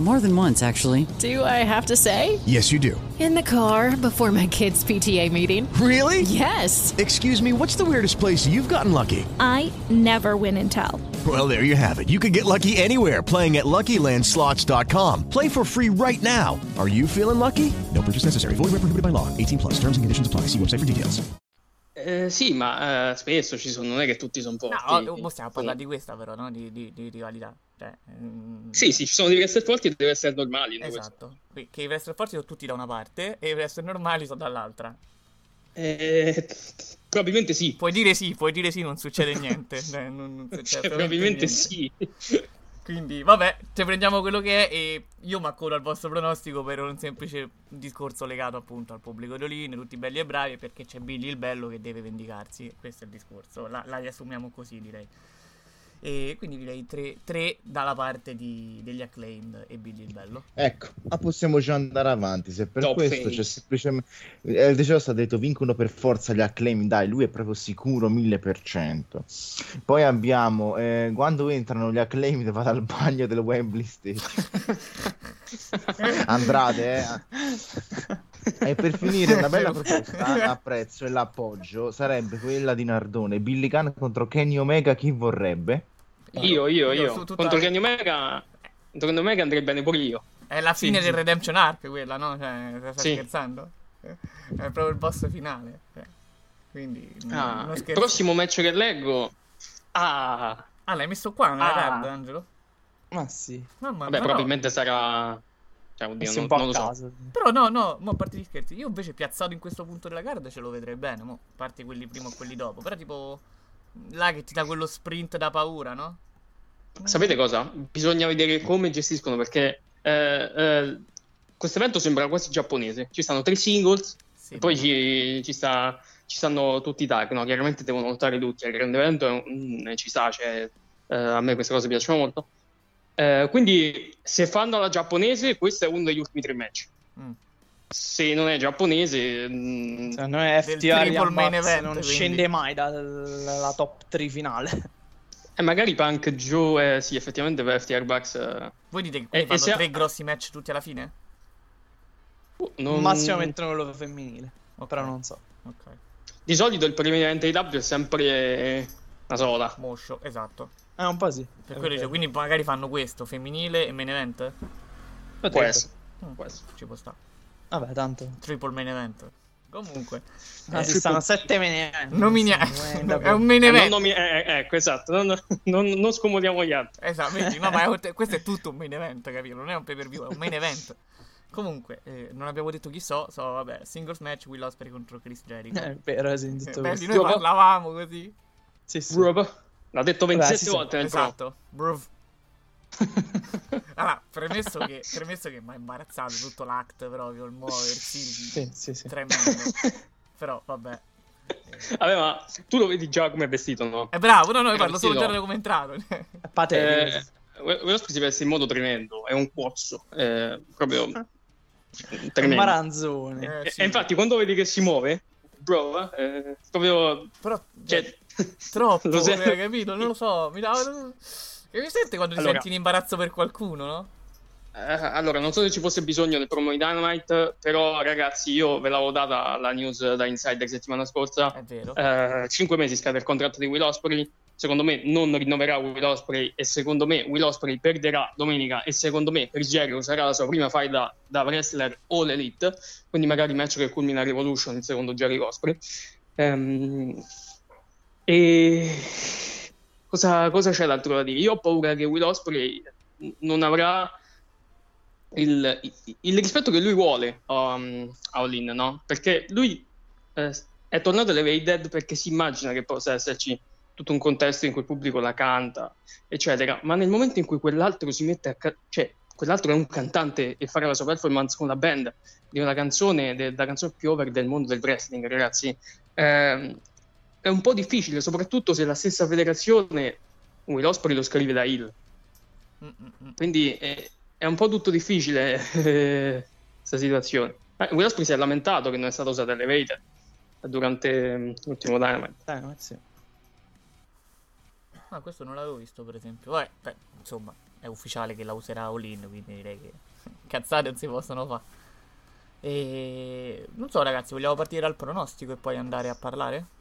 More than once, actually. Do I have to say? Yes, you do. In the car before my kids' PTA meeting. Really? Yes. Excuse me, what's the weirdest place you've gotten lucky? I never win and tell. Well, there you have it. You can get lucky anywhere playing at LuckyLandSlots.com. Play for free right now. Are you feeling lucky? No purchase necessary. Void where prohibited by law. 18 plus. Terms and conditions apply. See website for details. Eh, sì, ma eh, spesso ci sono, non è che tutti sono forti. No, oh, stiamo parlando di questa però, no? Di, di, di rivalità. Cioè, mm, Sì, sì, ci sono dei wrestler forti e dei wrestler normali. no, questo. Esatto. Qui- Che i wrestler forti sono tutti da una parte e i wrestler normali sono dall'altra. Eh, probabilmente sì. Puoi dire sì, puoi dire sì, non succede niente. Cioè, non- non succede Cioè, probabilmente niente. sì. Quindi, vabbè, ci prendiamo quello che è e io mi accodo al vostro pronostico per un semplice discorso legato appunto al pubblico di Oline, tutti belli e bravi, perché c'è Billy il bello che deve vendicarsi. Questo è il discorso, la, la riassumiamo così direi. E quindi direi 3 dalla parte di- degli acclaimed e Billy il bello. Ecco, ma possiamo già andare avanti. Se per Top questo face. c'è semplicemente. Eh, De Ceos ha detto vincono per forza gli acclaim. Dai, lui è proprio sicuro 1000%. Poi abbiamo eh, quando entrano gli acclaim vado al bagno del Wembley Station. Andrate, eh. E per finire, una bella proposta a prezzo e l'appoggio sarebbe quella di Nardone. Billy Gunn contro Kenny Omega. Chi vorrebbe? Io, io, Io io. Contro Kenny Omega, contro Kenny Omega andrei bene pure io. È la Sì, fine sì. del Redemption Arc quella, no? Cioè, stai Sì. scherzando? È proprio il boss finale. cioè. Quindi, n- Ah, non il prossimo match che leggo Ah, Ah, l'hai messo qua nella Ah. card, Angelo? Ma sì. Mamma vabbè, probabilmente sarà... Cioè, oddio, non, un po' non lo so. caso. Però no, no, mo a parte gli scherzi, io invece piazzato in questo punto della card ce lo vedrei bene, mo, a parte quelli prima e quelli dopo, però tipo là che ti dà quello sprint da paura, no? Sapete cosa? Bisogna vedere come gestiscono perché eh, eh, questo evento sembra quasi giapponese. Ci stanno tre singles, e poi ci, ci sta, ci stanno tutti i tag. No? Chiaramente devono lottare tutti. Al grande evento mm, ci sta, cioè, eh, a me queste cose piacciono molto. Eh, quindi, se fanno alla giapponese, questo è uno degli ultimi tre match. Mm. Se non è giapponese, mm, Secondo me Del FTR main event, non quindi. scende mai dalla top 3 finale. eh, magari Punk Joe, eh, sì, effettivamente per FTR Bucks. eh, Voi dite che e- quindi e fanno se- tre grossi match tutti alla fine? non- Al massimo mettono quello femminile. Però non so. Ok. Di solito il primo evento di W è sempre una sola. Moscio, esatto. Eh, un po' sì. Per È quello dice, quindi magari fanno questo, femminile e main event? Può essere. Mm, Può essere. Ci può stare. Vabbè, tanto. Triple main event. Comunque. Ah, eh, si stanno sette main event. nomina- Sì, è un main Eh, non event. nomi- eh, eh, ecco, esatto, non, non, non scomodiamo gli altri. Esatto, vedi, no, ma è- questo è tutto un main event, capito? Non è un pay per view, è un main event. Comunque, eh, non abbiamo detto chi so, so, vabbè, singles match Will Ospreay contro Chris Jericho. È vero, sì, tutto Belli, questo. noi parlavamo così. Sì, sì. Bruv. L'ha detto 27 Vabbè, sì, sì. volte pro. Esatto, bruv. Allora, premesso che, premesso che mi ha imbarazzato tutto l'act proprio, il muoversi, Sì, sì, sì. tremendo. Però, vabbè. Vabbè, ma tu lo vedi già come è vestito, no? È bravo, no, no, io È parlo solo già come entrato. È patetico. Eh, Ospreay si veste in modo tremendo, è un cozzo, è proprio Un tremendo. maranzone. Eh, E- sì. E infatti quando vedi che si muove, bro, eh, proprio... Però, Cioè, troppo, lo eh, capito? Non lo so, mi dava... Mi sente quando ti Allora- senti in imbarazzo per qualcuno, no? Eh, allora, non so se ci fosse bisogno del promo di Dynamite, però ragazzi, io ve l'avevo data la news da Insider settimana scorsa. È vero. Eh, cinque mesi scade il contratto di Will Ospreay. Secondo me non rinnoverà Will Ospreay e secondo me Will Ospreay perderà domenica e secondo me Chris Jericho sarà la sua prima fight da, da wrestler all elite, quindi magari match che culmina Revolution, il secondo Jericho Ospreay. Ehm, e cosa, cosa c'è d'altro da dire? Io ho paura che Will Ospreay non avrà il, il- rispetto che lui vuole um, a All-In, no? Perché lui eh, è tornato all'Evaded perché si immagina che possa esserci tutto un contesto in cui il pubblico la canta, eccetera. Ma nel momento in cui quell'altro si mette a... ca- cioè, quell'altro è un cantante e fare la sua performance con la band di una canzone, della canzone più over del mondo del wrestling, ragazzi, ehm, è un po' difficile, soprattutto se la stessa federazione Will Ospreay lo scrive da Hill. Mm, mm, mm. Quindi è, è un po' tutto difficile questa situazione. Eh, Will Ospreay si è lamentato che non è stato usato Elevated durante l'ultimo Dynamite. Dai, ma sì. Ah, questo non l'avevo visto, per esempio. Vabbè, beh, insomma, è ufficiale che la userà All-In, quindi direi che cazzate non si possono fare. E non so, ragazzi, vogliamo partire dal pronostico e poi andare a parlare?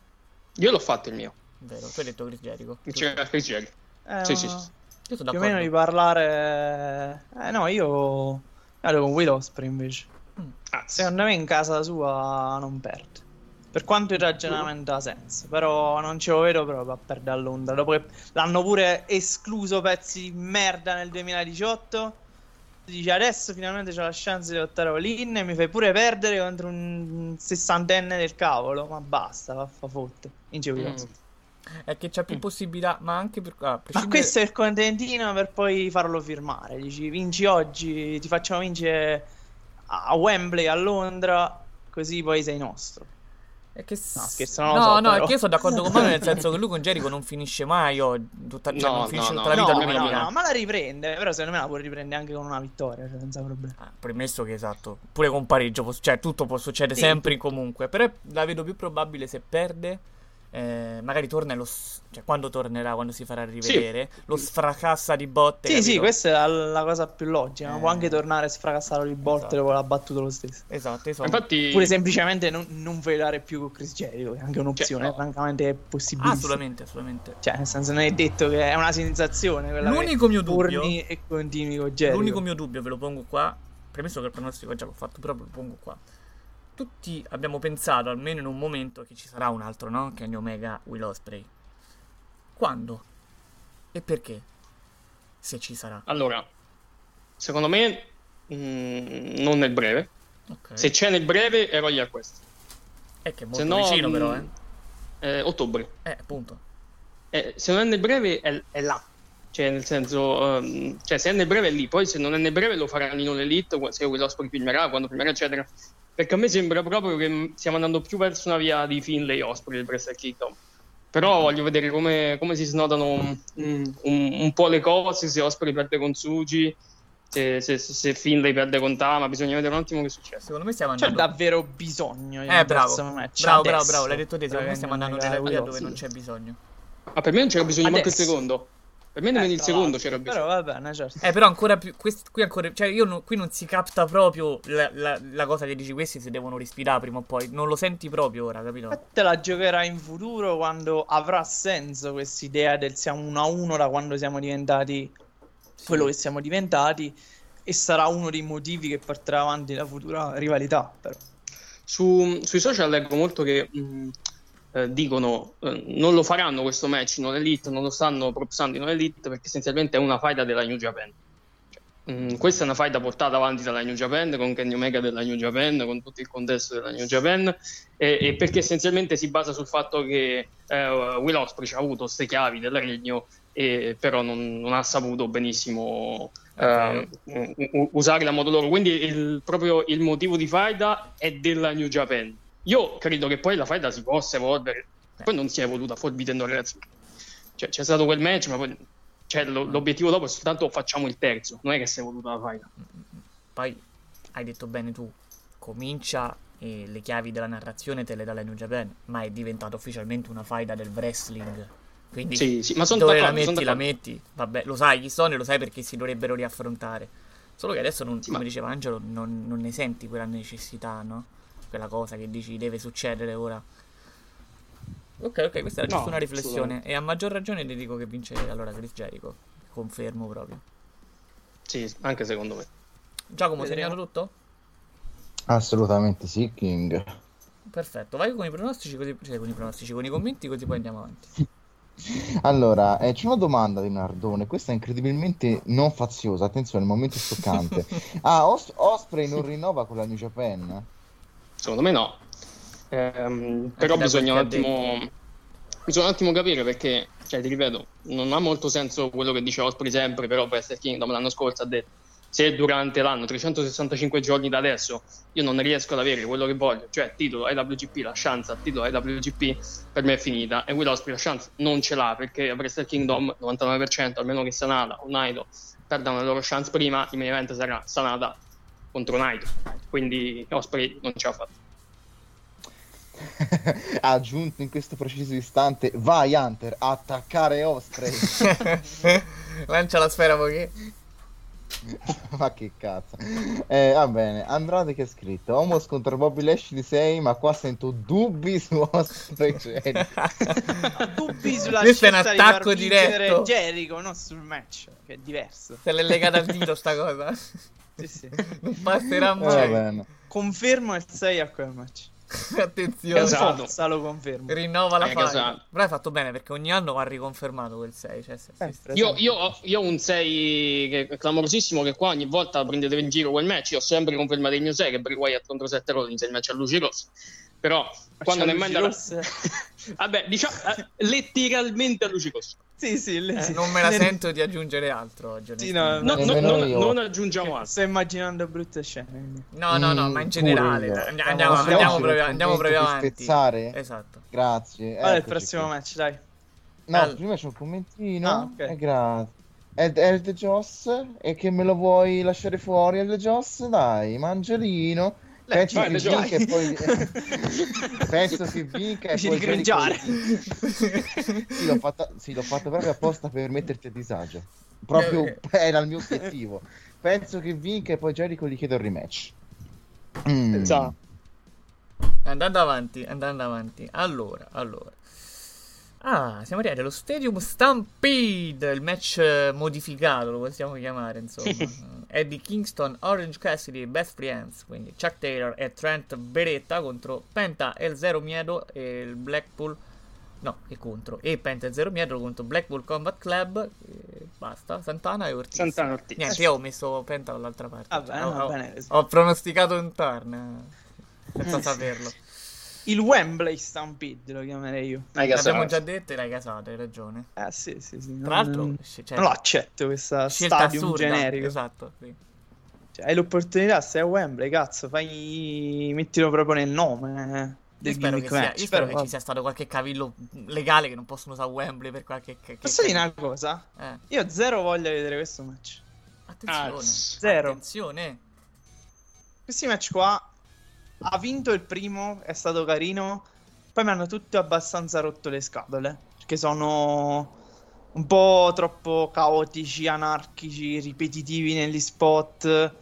Io l'ho fatto il mio. Vero, tu hai detto Chris Jericho. C'era Chris Jericho. Eh, Sì, sì, sì. Io sono Più o meno di parlare... Eh no, io... Vado con Will Ospreay invece. Ah, Secondo me in casa sua non perde. Per quanto il ragionamento ha senso, però non ce lo vedo proprio a perdere a Londra. Dopo che l'hanno pure escluso pezzi di merda nel 2018, tu dici adesso finalmente c'ho la chance di lottare all-in e mi fai pure perdere contro un sessantenne del cavolo. Ma basta, va fa fotte. Mm. È che c'ha più possibilità, ma anche per... ah, a Ma prescindere- questo è il contentino per poi farlo firmare. Dici, vinci oggi, ti facciamo vincere a Wembley, a Londra, così poi sei nostro. Che... No, scherzo, no, so, no, però. è che io sono d'accordo con Mario nel senso che lui con Jericho non finisce mai oggi, tutta, cioè No, non finisce no, tutta no. la vita No, no, no, ma la riprende, però secondo me la può riprendere anche con una vittoria, cioè senza problemi. Ah, premesso che esatto, pure con pareggio, cioè tutto può succedere Sì, sempre comunque, però la vedo più probabile se perde, eh, magari torna e lo, s- cioè quando tornerà, quando si farà rivedere, lo sfracassa di botte. Sì, sì, capito? questa è la, la cosa più logica. ma Eh. Può anche tornare a sfracassarlo di botte Esatto. dopo l'ha battuto lo stesso. Esatto, esatto. Infatti, Pure semplicemente non, non velare più con Chris Jericho, che è anche un'opzione, Cioè, no. francamente è possibile. assolutamente, assolutamente. Cioè, nel senso, non è detto che è una sensazione quella L'unico mio dubbio- torni e continui con Jericho. L'unico mio dubbio ve lo pongo qua, premesso che il pronostico già l'ho fatto, però ve lo pongo qua. Tutti abbiamo pensato, almeno in un momento, che ci sarà un altro, no? Che è Omega Will Ospreay. quando e perché? Se ci sarà. Allora, secondo me mm, non nel breve. Ok. Se c'è nel breve è Royal Quest. È che è Se molto no, vicino mm, però, eh. eh, ottobre. Eh, appunto. Eh, se non è nel breve è, è là. Cioè, nel senso, ehm, cioè, se è nel breve è lì. Poi, se non è nel breve, lo faranno in Elite. Se Will Ospreay filmerà, quando filmerà, eccetera. Perché a me sembra proprio che mm, stiamo andando più verso una via di Finlay Osprey del Wrestle Kingdom. Però voglio vedere come, come si snodano mm, un, un po' le cose. Se Osprey perde con Suji, se, se, se Finlay perde con Tama. Bisogna vedere un attimo che succede. Secondo me stiamo C'è andando... davvero bisogno. Eh, un bravo. Bravo, bravo, adesso, bravo, l'hai detto te. Secondo me stiamo andando nella via dove non c'è bisogno. Ah, per me non c'era bisogno manco il Adesso. secondo. Per me nemmeno Eh, il secondo c'era bisogno. Però va bene, certo. Eh, però ancora più. quest- qui ancora. Cioè, io non- qui non si capta proprio la, la- la cosa che dici. Questi si devono respirare prima o poi. Non lo senti proprio ora, capito? Te la giocherai in futuro quando avrà senso questa idea del siamo 1 a 1 da quando siamo diventati quello che siamo diventati e sarà uno dei motivi che porterà avanti la futura rivalità. Però. Su- sui social leggo molto che mh, eh, dicono eh, non lo faranno questo match in Elite, non lo stanno propsando in Elite perché essenzialmente è una faida della New Japan. Cioè, mh, questa è una faida portata avanti dalla New Japan con Kenny Omega della New Japan, con tutto il contesto della New Japan e, e perché essenzialmente si basa sul fatto che eh, Will Ospreay ha avuto queste chiavi del regno e però non, non ha saputo benissimo eh, u- u- usarle a modo loro. Quindi il, proprio il motivo di faida è della New Japan. Io credo che poi la faida si possa evolvere. Poi non si è evoluta Forbidden Door Wrestling. Cioè, c'è stato quel match, ma poi cioè, lo- l'obiettivo dopo è soltanto facciamo il terzo. Non è che si è evoluta la faida. Poi hai detto bene tu. Comincia e le chiavi della narrazione te le dà la New Japan. Ma è diventato ufficialmente una faida del wrestling. Quindi Sì, sì, ma dove la metti, la metti. Vabbè, lo sai chi sono e lo sai perché si dovrebbero riaffrontare. Solo che adesso, non, come diceva Angelo, non, non ne senti quella necessità, no? Quella cosa che dici deve succedere ora. Ok, ok, questa era No, giusto una riflessione. E a maggior ragione ti dico che vince allora Chris Jericho. Confermo proprio. Sì, anche secondo me. Giacomo, sei Vedremo. arrivato tutto? Assolutamente sì, King. Perfetto, vai con i pronostici, così, cioè con i pronostici, con i commenti, così poi andiamo avanti. Allora, eh, c'è una domanda di Nardone, questa è incredibilmente non faziosa, attenzione, momento stoccante. Ah, Os- Osprey non rinnova con la New Japan? Secondo me no. Ehm, però bisogna un attimo. Bisogna un attimo capire perché, cioè, ti ripeto, non ha molto senso quello che dice Osprey sempre, però Wrestle Kingdom l'anno scorso ha detto se durante l'anno 365 giorni da adesso io non riesco ad avere quello che voglio, cioè titolo IWGP, la chance a titolo IWGP per me è finita e Will Osprey la chance non ce l'ha perché a Wrestle Kingdom 99% almeno che Sanada o Naito perdano le loro chance prima, il main event sarà Sanada contro Naito, quindi Osprey non ce l'ha fatta. ha aggiunto in questo preciso istante, vai Hunter, attaccare Osprey. Lancia la sfera poiché. ma che cazzo. Eh, va bene, Andrade che ha scritto, Homos contro Bobby Lashley 6, ma qua sento dubbi su Osprey Jericho. Dubbi sulla Questo è un di attacco vincere diretto. Jericho, non sul match, che è diverso. Se l'è legata al dito sta cosa. Sì, sì. Non passerà Eh, mai. Confermo il 6 a quel match. Attenzione. Esatto. Forza lo confermo. Rinnova la Eh, fase. esatto. Però hai fatto bene perché ogni anno va riconfermato quel 6. Cioè, se- se- Sempre, Io, io ho, io ho un 6 che è clamorosissimo che qua ogni volta prendete in giro quel match. Io ho sempre confermato il mio 6 che Bray Wyatt contro Seth Rollins è il match a luci rosse. Però quando ne è mai luci andato... rosse? Vabbè, diciamo eh, letteralmente a luci rosse. Sì, sì, le- Eh, sì. non me la sento di aggiungere altro oggi. Sì, no, No, no, non, non aggiungiamo altro. sto immaginando brutte scene. No, no, no, Mm, ma in generale. Andiamo, andiamo, Possiamo proprio, andiamo proprio avanti. spezzare? Esatto. Grazie. È il prossimo qui. match, dai? No, Al- prima c'è un commentino. Ah, ok. Eh, grazie. Ed Ed Joss, e che me lo vuoi lasciare fuori, Ed Joss? Dai, mangiolino. Penso vai, Joss. vinca e poi... Penso che vinca e poi... di cringiare. sì, l'ho fatta- sì, l'ho fatto proprio apposta per metterti a disagio. Proprio Eh, era il mio obiettivo. Penso che vinca e poi Jericho gli chiedo il rematch. Mm. Esatto. Andando avanti, andando avanti. Allora, allora. Ah, siamo arrivati allo Stadium Stampede, il match eh, modificato, lo possiamo chiamare, insomma. Eddie Kingston, Orange Cassidy, Best Friends, quindi Chuck Taylor e Trent Beretta contro Penta, El Zero Miedo e il Blackpool No, e contro. E Penta Zero Miedro contro Blackpool Combat Club. E basta. Santana e Ortiz. Santana e Ortiz. Niente, io ho messo Penta dall'altra parte. Vabbè, Cioè, bene. ho- ho pronosticato un turn. eh, Senza Eh, sì. Il Wembley Stampede lo chiamerei io. L'abbiamo già detto e l'hai casato, hai ragione. Eh sì, sì, sì. Tra l'altro, non, cioè, non lo accetto questa scelta stadium assurda, generico. Esatto, sì. Cioè, hai l'opportunità, stai a Wembley, cazzo, fai... mettilo proprio nel nome eh, del Io spero, che, sia, match. io spero però, che ci sia stato qualche cavillo legale che non possono usare Wembley per qualche. Che, Posso dire una cosa? Eh. Io zero voglio vedere questo match. Attenzione. Zero. Attenzione. Questi match qua ha vinto il primo, è stato carino. Poi mi hanno tutti abbastanza rotto le scatole. Perché sono un po' troppo caotici, anarchici, ripetitivi negli spot,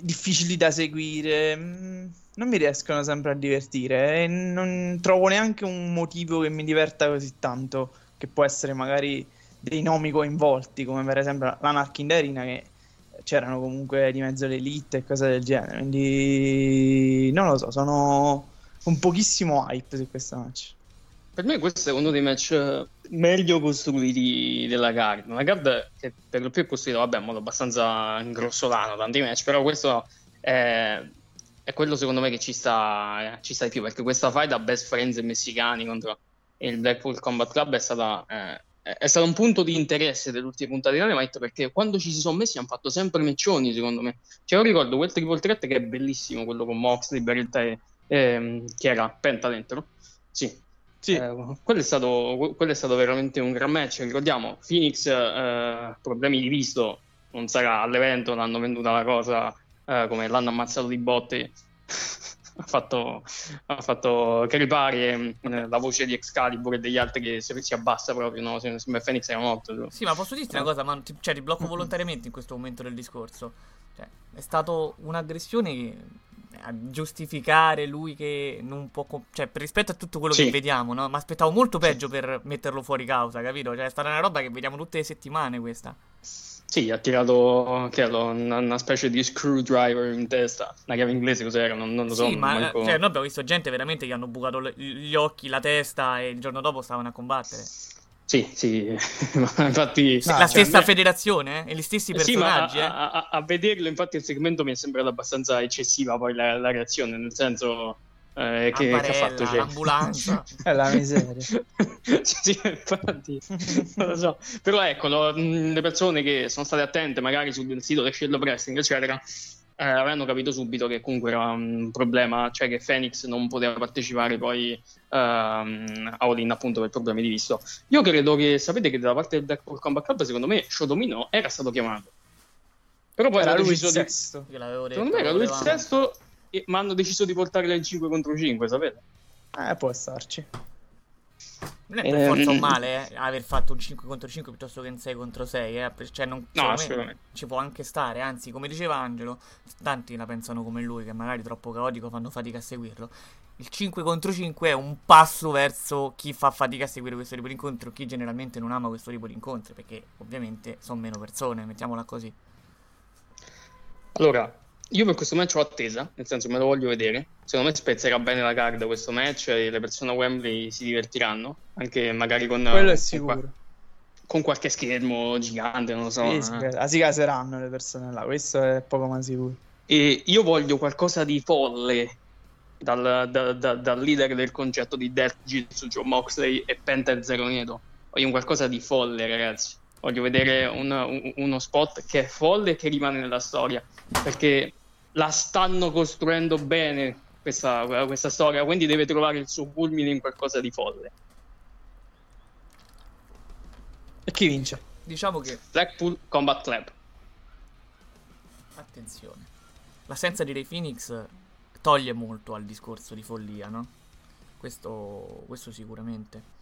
difficili da seguire. mm, Non mi riescono sempre a divertire. E non trovo neanche un motivo che mi diverta così tanto. Che può essere magari dei nomi coinvolti, come per esempio l'Anarchy in the Arena che c'erano comunque di mezzo l'elite e cose del genere. Quindi non lo so, sono con pochissimo hype su questo match. Per me questo è uno dei match meglio costruiti della card. Una card che per lo più è costruita, vabbè, in modo abbastanza grossolano, tanti match, però questo è, è quello secondo me che ci sta, ci sta di più, perché questa fight da Best Friends messicani contro il Blackpool Combat Club è stata, eh, è stato un punto di interesse delle ultime puntate di Dynamite, perché quando ci si sono messi hanno fatto sempre matchoni, secondo me. Cioè, io ricordo quel triple threat che è bellissimo, quello con Moxley, Beretta e... ehm, chi era? Penta dentro? Sì. Eh, quello, è stato, quello è stato veramente un gran match. Ricordiamo, Phoenix, eh, problemi di visto, non sarà all'evento, l'hanno venduta la cosa eh, come l'hanno ammazzato di botte. ha fatto, ha fatto crepare eh, la voce di Excalibur e degli altri che si, si abbassa proprio. No? Se, se Phoenix era morto. Sì, ma posso dirti una cosa, ma ti, cioè, ti blocco volontariamente in questo momento del discorso. Cioè, è stato un'aggressione che- a giustificare lui che non può. com- cioè, rispetto a tutto quello Sì. che vediamo, no? Ma aspettavo molto peggio per metterlo fuori causa, capito? Cioè, è stata una roba che vediamo tutte le settimane questa. Sì, ha tirato che era una, una specie di screwdriver in testa. La chiave inglese cos'era? Non, non lo so. sì, ma manco- eh, cioè, noi abbiamo visto gente veramente che hanno bucato le- gli occhi, la testa e il giorno dopo stavano a combattere. Sì, sì, ma infatti... la cioè, stessa a me- federazione, eh? E gli stessi Sì, ma personaggi, a, eh? a- a- a vederlo, infatti, il segmento mi è sembrato abbastanza eccessiva poi la, la reazione, nel senso eh, che, che ha fatto. Cioè... l'ambulanza. È la miseria. sì, sì, infatti, non lo so. Però ecco, lo- mh, le persone che sono state attente magari sul sito del Shield of Wrestling, eccetera, eh, avranno capito subito che comunque era un problema, cioè che Phoenix non poteva partecipare poi ehm, a All In appunto per problemi di visto. Io credo che, sapete che dalla parte del Blackpool Combat Club, secondo me, Shodomino era stato chiamato. Però poi Era lui il di... sesto. Detto. Secondo me era lui il sesto, e- ma hanno deciso di portarla in 5 contro 5, sapete? Eh, può starci. Non è per Ehm, forza un male eh, aver fatto un 5 contro 5 piuttosto che un 6 contro 6, eh, cioè non, me assolutamente. ci può anche stare, anzi come diceva Angelo, tanti la pensano come lui che magari troppo caotico fanno fatica a seguirlo. Il 5 contro 5 è un passo verso chi fa fatica a seguire questo tipo di incontro, chi generalmente non ama questo tipo di incontri, perché ovviamente sono meno persone, mettiamola così. Allora, io per questo match ho attesa, nel senso me lo voglio vedere. Secondo me spezzerà bene la card questo match e le persone a Wembley si divertiranno, anche magari con, Quello è sicuro. con qualche schermo gigante, non lo so. Sì, sì, eh. si caseranno le persone là, questo è poco ma sicuro. E io voglio qualcosa di folle dal, da- da- dal leader del concetto di Death Jitsu, Joe Moxley e Penta Zero Neto. Voglio un qualcosa di folle, ragazzi. Voglio vedere un- un- uno spot che è folle e che rimane nella storia. Perché la stanno costruendo bene questa, questa storia, quindi deve trovare il suo culmine in qualcosa di folle. E chi vince? Diciamo che Blackpool Combat Club. Attenzione. L'assenza di Ray Phoenix toglie molto al discorso di follia, no? Questo, questo sicuramente.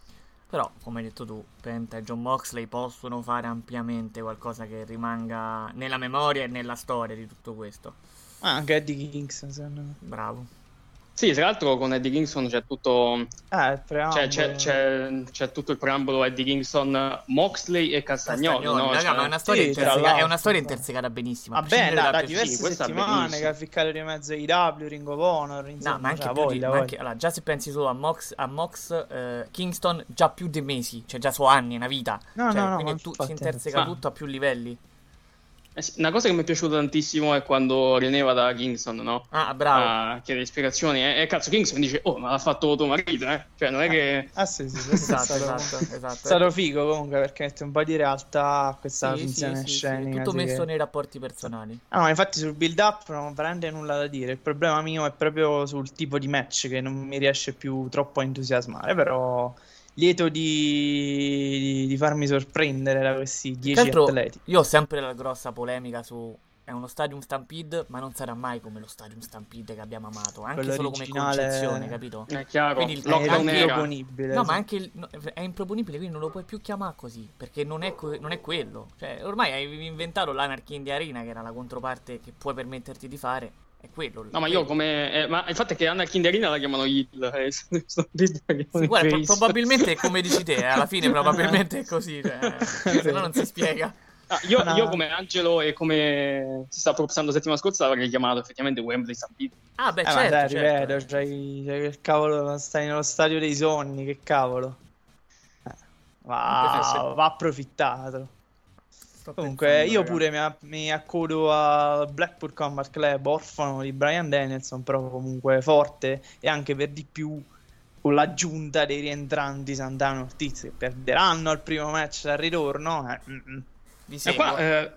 Però, come hai detto tu, Penta e John Moxley possono fare ampiamente qualcosa che rimanga nella memoria e nella storia di tutto questo. Ah, anche Eddie Kingston, secondo me. Bravo. Sì, tra l'altro con Eddie Kingston c'è tutto. Eh, il preambolo. C'è, c'è, c'è, c'è tutto il preambolo Eddie Kingston, Moxley e Castagnoli. Castagnoli, no? raga, Cioè- ma è una storia, Sì, è una storia intersecata benissimo. a Vabbè, prescindere da, da diverse questa è settimane che ha ficcato di mezzo IW, Ring of Honor, insomma, No, ma anche cioè, più di- ma anche- allora, già se pensi solo a Mox, a Mox eh, Kingston, già più di mesi, cioè già su anni, è una vita. No, Cioè, no, no, quindi tu- si interseca tutto a più livelli. Eh sì, Una cosa che mi è piaciuta tantissimo è quando René va da Kingston, no? Ah, bravo. A chiedere spiegazioni. E, e cazzo, Kingston dice: Oh, ma l'ha fatto tuo marito, eh? Cioè, non è che. Ah, sì, sì, questo Esatto, è stato, esatto, esatto. è stato figo comunque perché mette un po' di realtà a questa Sì, sì, finzione sì, sì, scenica. tutto sì, messo che- nei rapporti personali. Ah, no, infatti sul build up non ho veramente nulla da dire. Il problema mio è proprio sul tipo di match che non mi riesce più troppo a entusiasmare. Però lieto di, di farmi sorprendere da questi Tra 10 l'altro, atleti. io ho sempre la grossa polemica su. È uno Stadium Stampede, ma non sarà mai come lo Stadium Stampede che abbiamo amato. Anche Quello solo come concezione, capito? È chiaro. Quindi il- Lockdown anche- improponibile, No, sì. ma anche il- no, è improponibile, quindi non lo puoi più chiamare così. Perché non è, non è quello. Cioè, ormai hai inventato l'Anarchy in the Arena, che era la controparte che puoi permetterti di fare. È quello. No, ma io come. eh, ma il fatto è che Anna Kinderina la chiamano Hill. eh, Sì, guarda, pro- probabilmente è come dici te, eh, alla fine probabilmente è così, cioè, se no non si spiega. Ah, io, No. io come Angelo e come si sta proposando la settimana scorsa l'avrei chiamato effettivamente Wembley Stampede. Ah, beh, Eh, certo, dai, certo. ripeto, c'hai, c'hai il cavolo, stai nello stadio dei sogni, che cavolo. Eh, Va, va approfittato. Sto Comunque, pensando, io pure mi, a- mi accodo al Blackpool Combat Club, orfano di Brian Danielson, però comunque forte e anche per di più con l'aggiunta dei rientranti Santana Ortiz che perderanno al primo match al ritorno. Eh, mm, mm. E seguo. qua, eh,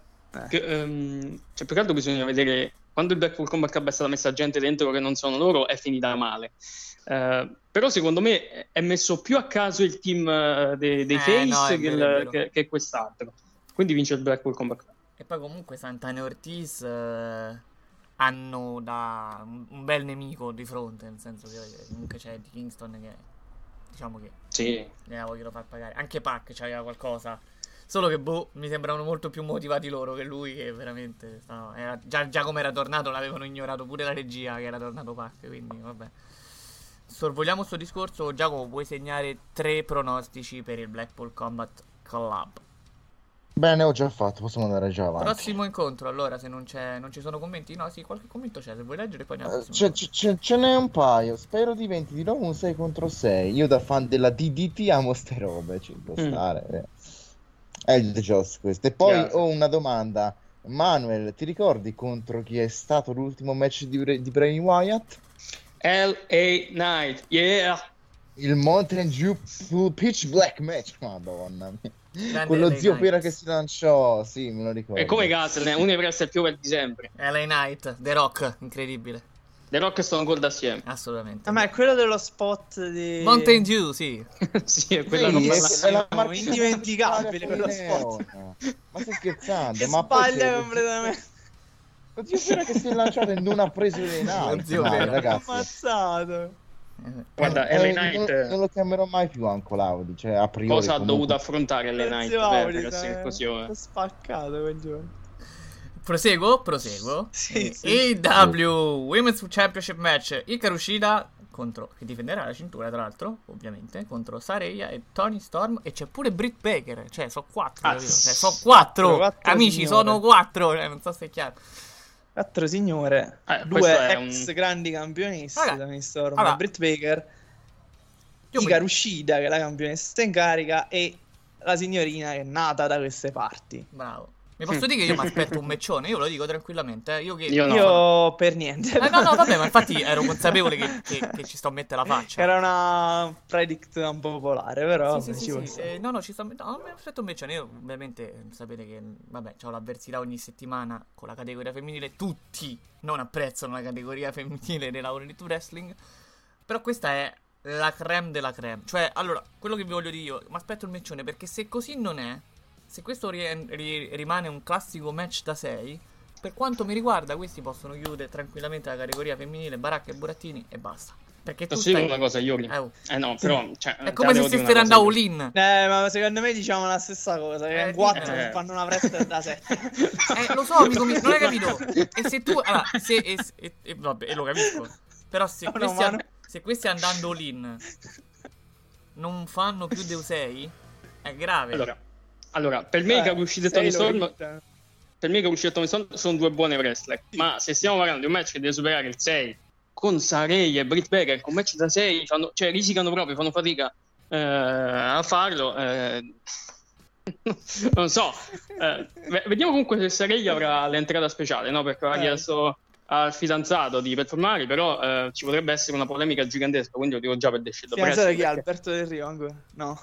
che, ehm, cioè, più che altro bisogna vedere quando il Blackpool Combat Club è stata messa gente dentro che non sono loro, è finita male. Eh, però secondo me è messo più a caso il team eh, dei, dei Eh, Face no, che, il- che- che quest'altro. Quindi vince il Blackpool Combat Club. E poi comunque Santana e Ortiz eh, hanno da un, bel nemico di fronte, nel senso che eh, comunque c'è Eddie Kingston che diciamo che Sì. ne vogliono far pagare. Anche Pac c'aveva qualcosa. Solo che boh, mi sembravano molto più motivati loro che lui, che veramente no, era- già, già come era tornato l'avevano ignorato pure la regia che era tornato Pac, quindi vabbè. Sorvoliamo sto discorso, Giacomo puoi segnare tre pronostici per il Blackpool Combat Club. Bene, ho già fatto, possiamo andare già avanti. Prossimo incontro, allora, se non, c'è, non ci sono commenti. No, sì, qualche commento c'è. Se vuoi leggere, poi andiamo. al Eh, prossimo Ce, n'è un paio, spero diventi di nuovo un 6 contro 6. Io da fan della DDT amo ste robe, ci può Mm. stare. eh. È il just questo. E poi Grazie. ho una domanda. Manuel, ti ricordi contro chi è stato l'ultimo match di, Bra- di Bray Wyatt? L.A. Knight, yeah! Il Mountain Dew Full Pitch Black match, madonna mia. Grande Quello zio. Pera che si lanciò, sì, me lo ricordo. E come Gasler, uno dei presti più belli di sempre. LA Knight, The Rock, incredibile. The Rock e Stone Cold assieme. Assolutamente. Ah, ma è quello dello spot di Mountain Dew, sì. sì, è Sì, quella è, non è la indimenticabile quello Leone. Ma stai scherzando? Che ma sbaglia completamente. Lo zio Pera che si è lanciato e non ha preso le navi. Lo zio Pera. ragazzi. Ammazzato. Guarda, Eh, LA non- Knight Non, lo chiamerò mai più Anco Laudi, cioè a priori cosa ha comunque- dovuto affrontare LA Knight Zio per, Audi, per essere eh, così? oh, sta spaccato quel giorno. Proseguo, proseguo. Sì, Eh, sì. AEW Women's Championship Match. Ika Ushida contro che difenderà la cintura, tra l'altro, ovviamente, contro Saraya e Tony Storm. E c'è pure Britt Baker. Cioè, so quattro. Ah? Cioè, so quattro. quattro Amici, signore. sono quattro. Cioè, non so se è chiaro. Quattro signore, Eh, due ex un- grandi campionisti, Raga, Tony Storm allora, Britt Baker, mi- Rushida che è la campionessa in carica e la signorina che è nata da queste parti. Bravo. Mi posso dire che io mi aspetto un meccione? Io lo dico tranquillamente. eh. Io che. Io no. Io per niente. Eh, no, no, vabbè, ma infatti ero consapevole che, che- che ci sto a mettere la faccia. Era una predict un po' popolare, però Sì, sì, ci sì, sì. Eh, no, no, ci sto mettendo. No, mi aspetto un meccione. Io, ovviamente, sapete che, vabbè, ho l'avversità ogni settimana con la categoria femminile. Tutti non apprezzano la categoria femminile All Elite Wrestling. Però questa è la creme della creme. Cioè, allora, quello che vi voglio dire io, mi aspetto il meccione perché se così non è, se questo ri- ri- rimane un classico match da 6, per quanto mi riguarda, questi possono chiudere tranquillamente la categoria femminile, baracca e burattini e basta. Perché tu Posso stai... una cosa, Iori? Eh, oh. Eh no, però... Cioè, È come se stessero andando cosa, all-in. Eh, ma secondo me diciamo la stessa cosa, che Eh, in quattro eh. fanno una wrestler da sette. Eh, lo so, amico mio, non hai capito. E se tu. Allora, se. E, e- e- vabbè, e lo capisco. Però se Una questi, mano. an- se questi andando all-in non fanno più Deus Ex, è grave. Allora, allora, per me Eh, Kakushida e Tony Storm per me Kakushida e Tony Storm sono due buone wrestler, ma se stiamo parlando di un match che deve superare il 6 con Sarei e Britt Baker, con match da 6, fanno, cioè risicano proprio, fanno fatica eh, a farlo. eh, non so, eh, ve- vediamo comunque se Sarei avrà l'entrata speciale, no? Perché aveva Eh. chiesto al fidanzato di performare, però eh, ci potrebbe essere una polemica gigantesca, quindi lo dico già per Descedo Fidanzato chi è? Alberto Del Rio ancora? No.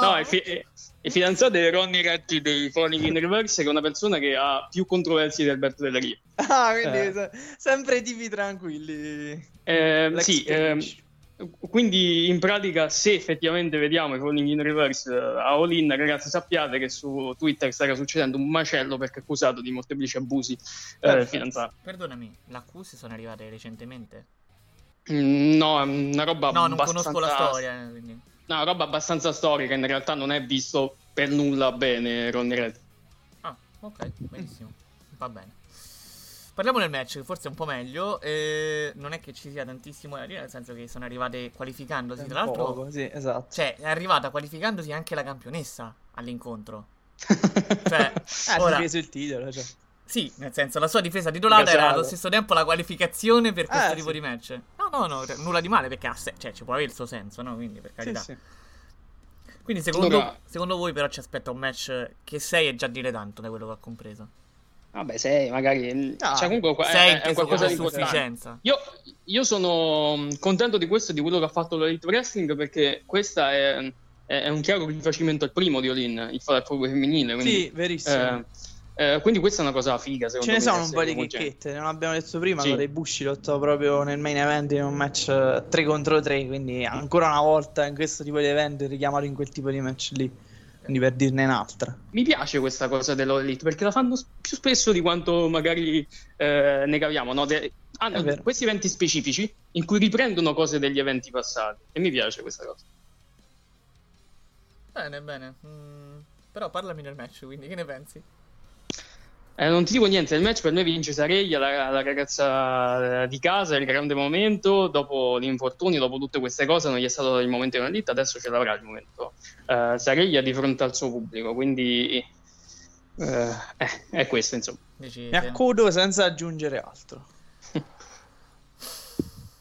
No, il, fi- il fidanzato è Ronnie Retti dei Falling in Reverse, che è una persona che ha più controversie di Alberto Del Rio. Ah, quindi Eh. se- sempre tipi tranquilli. Eh, sì, quindi in pratica se effettivamente vediamo i Falling in Reverse eh, a All In, ragazzi sappiate che su Twitter starà succedendo un macello perché è accusato di molteplici abusi eh, fidanzato. Perdonami, le accuse sono arrivate recentemente? Mm, no, è una roba No, non abbastanza... conosco la storia, eh, quindi. No, una roba abbastanza storica, in realtà non è visto per nulla bene Ronnie Retti. Ah, ok, benissimo. Va bene. Parliamo del match, che forse è un po' meglio. eh, non è che ci sia tantissimo da dire, nel senso che sono arrivate qualificandosi. Tra l'altro, Poco, sì, esatto. cioè, è arrivata qualificandosi anche la campionessa all'incontro. cioè, Ah, ora, preso il titolo, cioè. sì, nel senso, la sua difesa titolata era allo stesso tempo la qualificazione per questo Eh, tipo sì. di match. No, no, no, nulla di male perché ha se- cioè, ci può avere il suo senso, no? Quindi, per carità. Sì, sì. Quindi, secondo, Allora- secondo voi, però, ci aspetta un match che 6 è già dire tanto, da quello che ho compreso. Vabbè, sei magari. No, cioè, comunque è, sei è inteso qualcosa di importante. sufficienza. Io, io sono mh, contento di questo e di quello che ha fatto l'Elite Wrestling perché questa è, è- è un chiaro rifacimento al primo di Olin, il fare proprio femminile. Quindi, Sì, verissimo. eh, eh, quindi questa è una cosa figa, secondo Ce ne me. sono un po' di chicchette, non abbiamo detto prima, Sì. dei Bushi lottò proprio nel main event in un match eh, 3 contro 3, quindi ancora una volta in questo tipo di evento richiamato in quel tipo di match lì. Quindi per dirne un'altra. Mi piace questa cosa dell'Elite perché la fanno più spesso di quanto magari eh, ne caviamo. No? De- hanno questi eventi specifici in cui riprendono cose degli eventi passati e mi piace questa cosa. Bene, bene. Mm, però parlami del match, quindi che ne pensi? Eh, non ti dico niente, il match per me vince Sareglia, la, la ragazza eh, di casa, è il grande momento, dopo l'infortunio, dopo tutte queste cose non gli è stato il momento di una ditta, adesso ce l'avrà il momento. Eh, Sareglia di fronte al suo pubblico, quindi eh, eh, è questo insomma. Dici, Mi accodo senza aggiungere altro.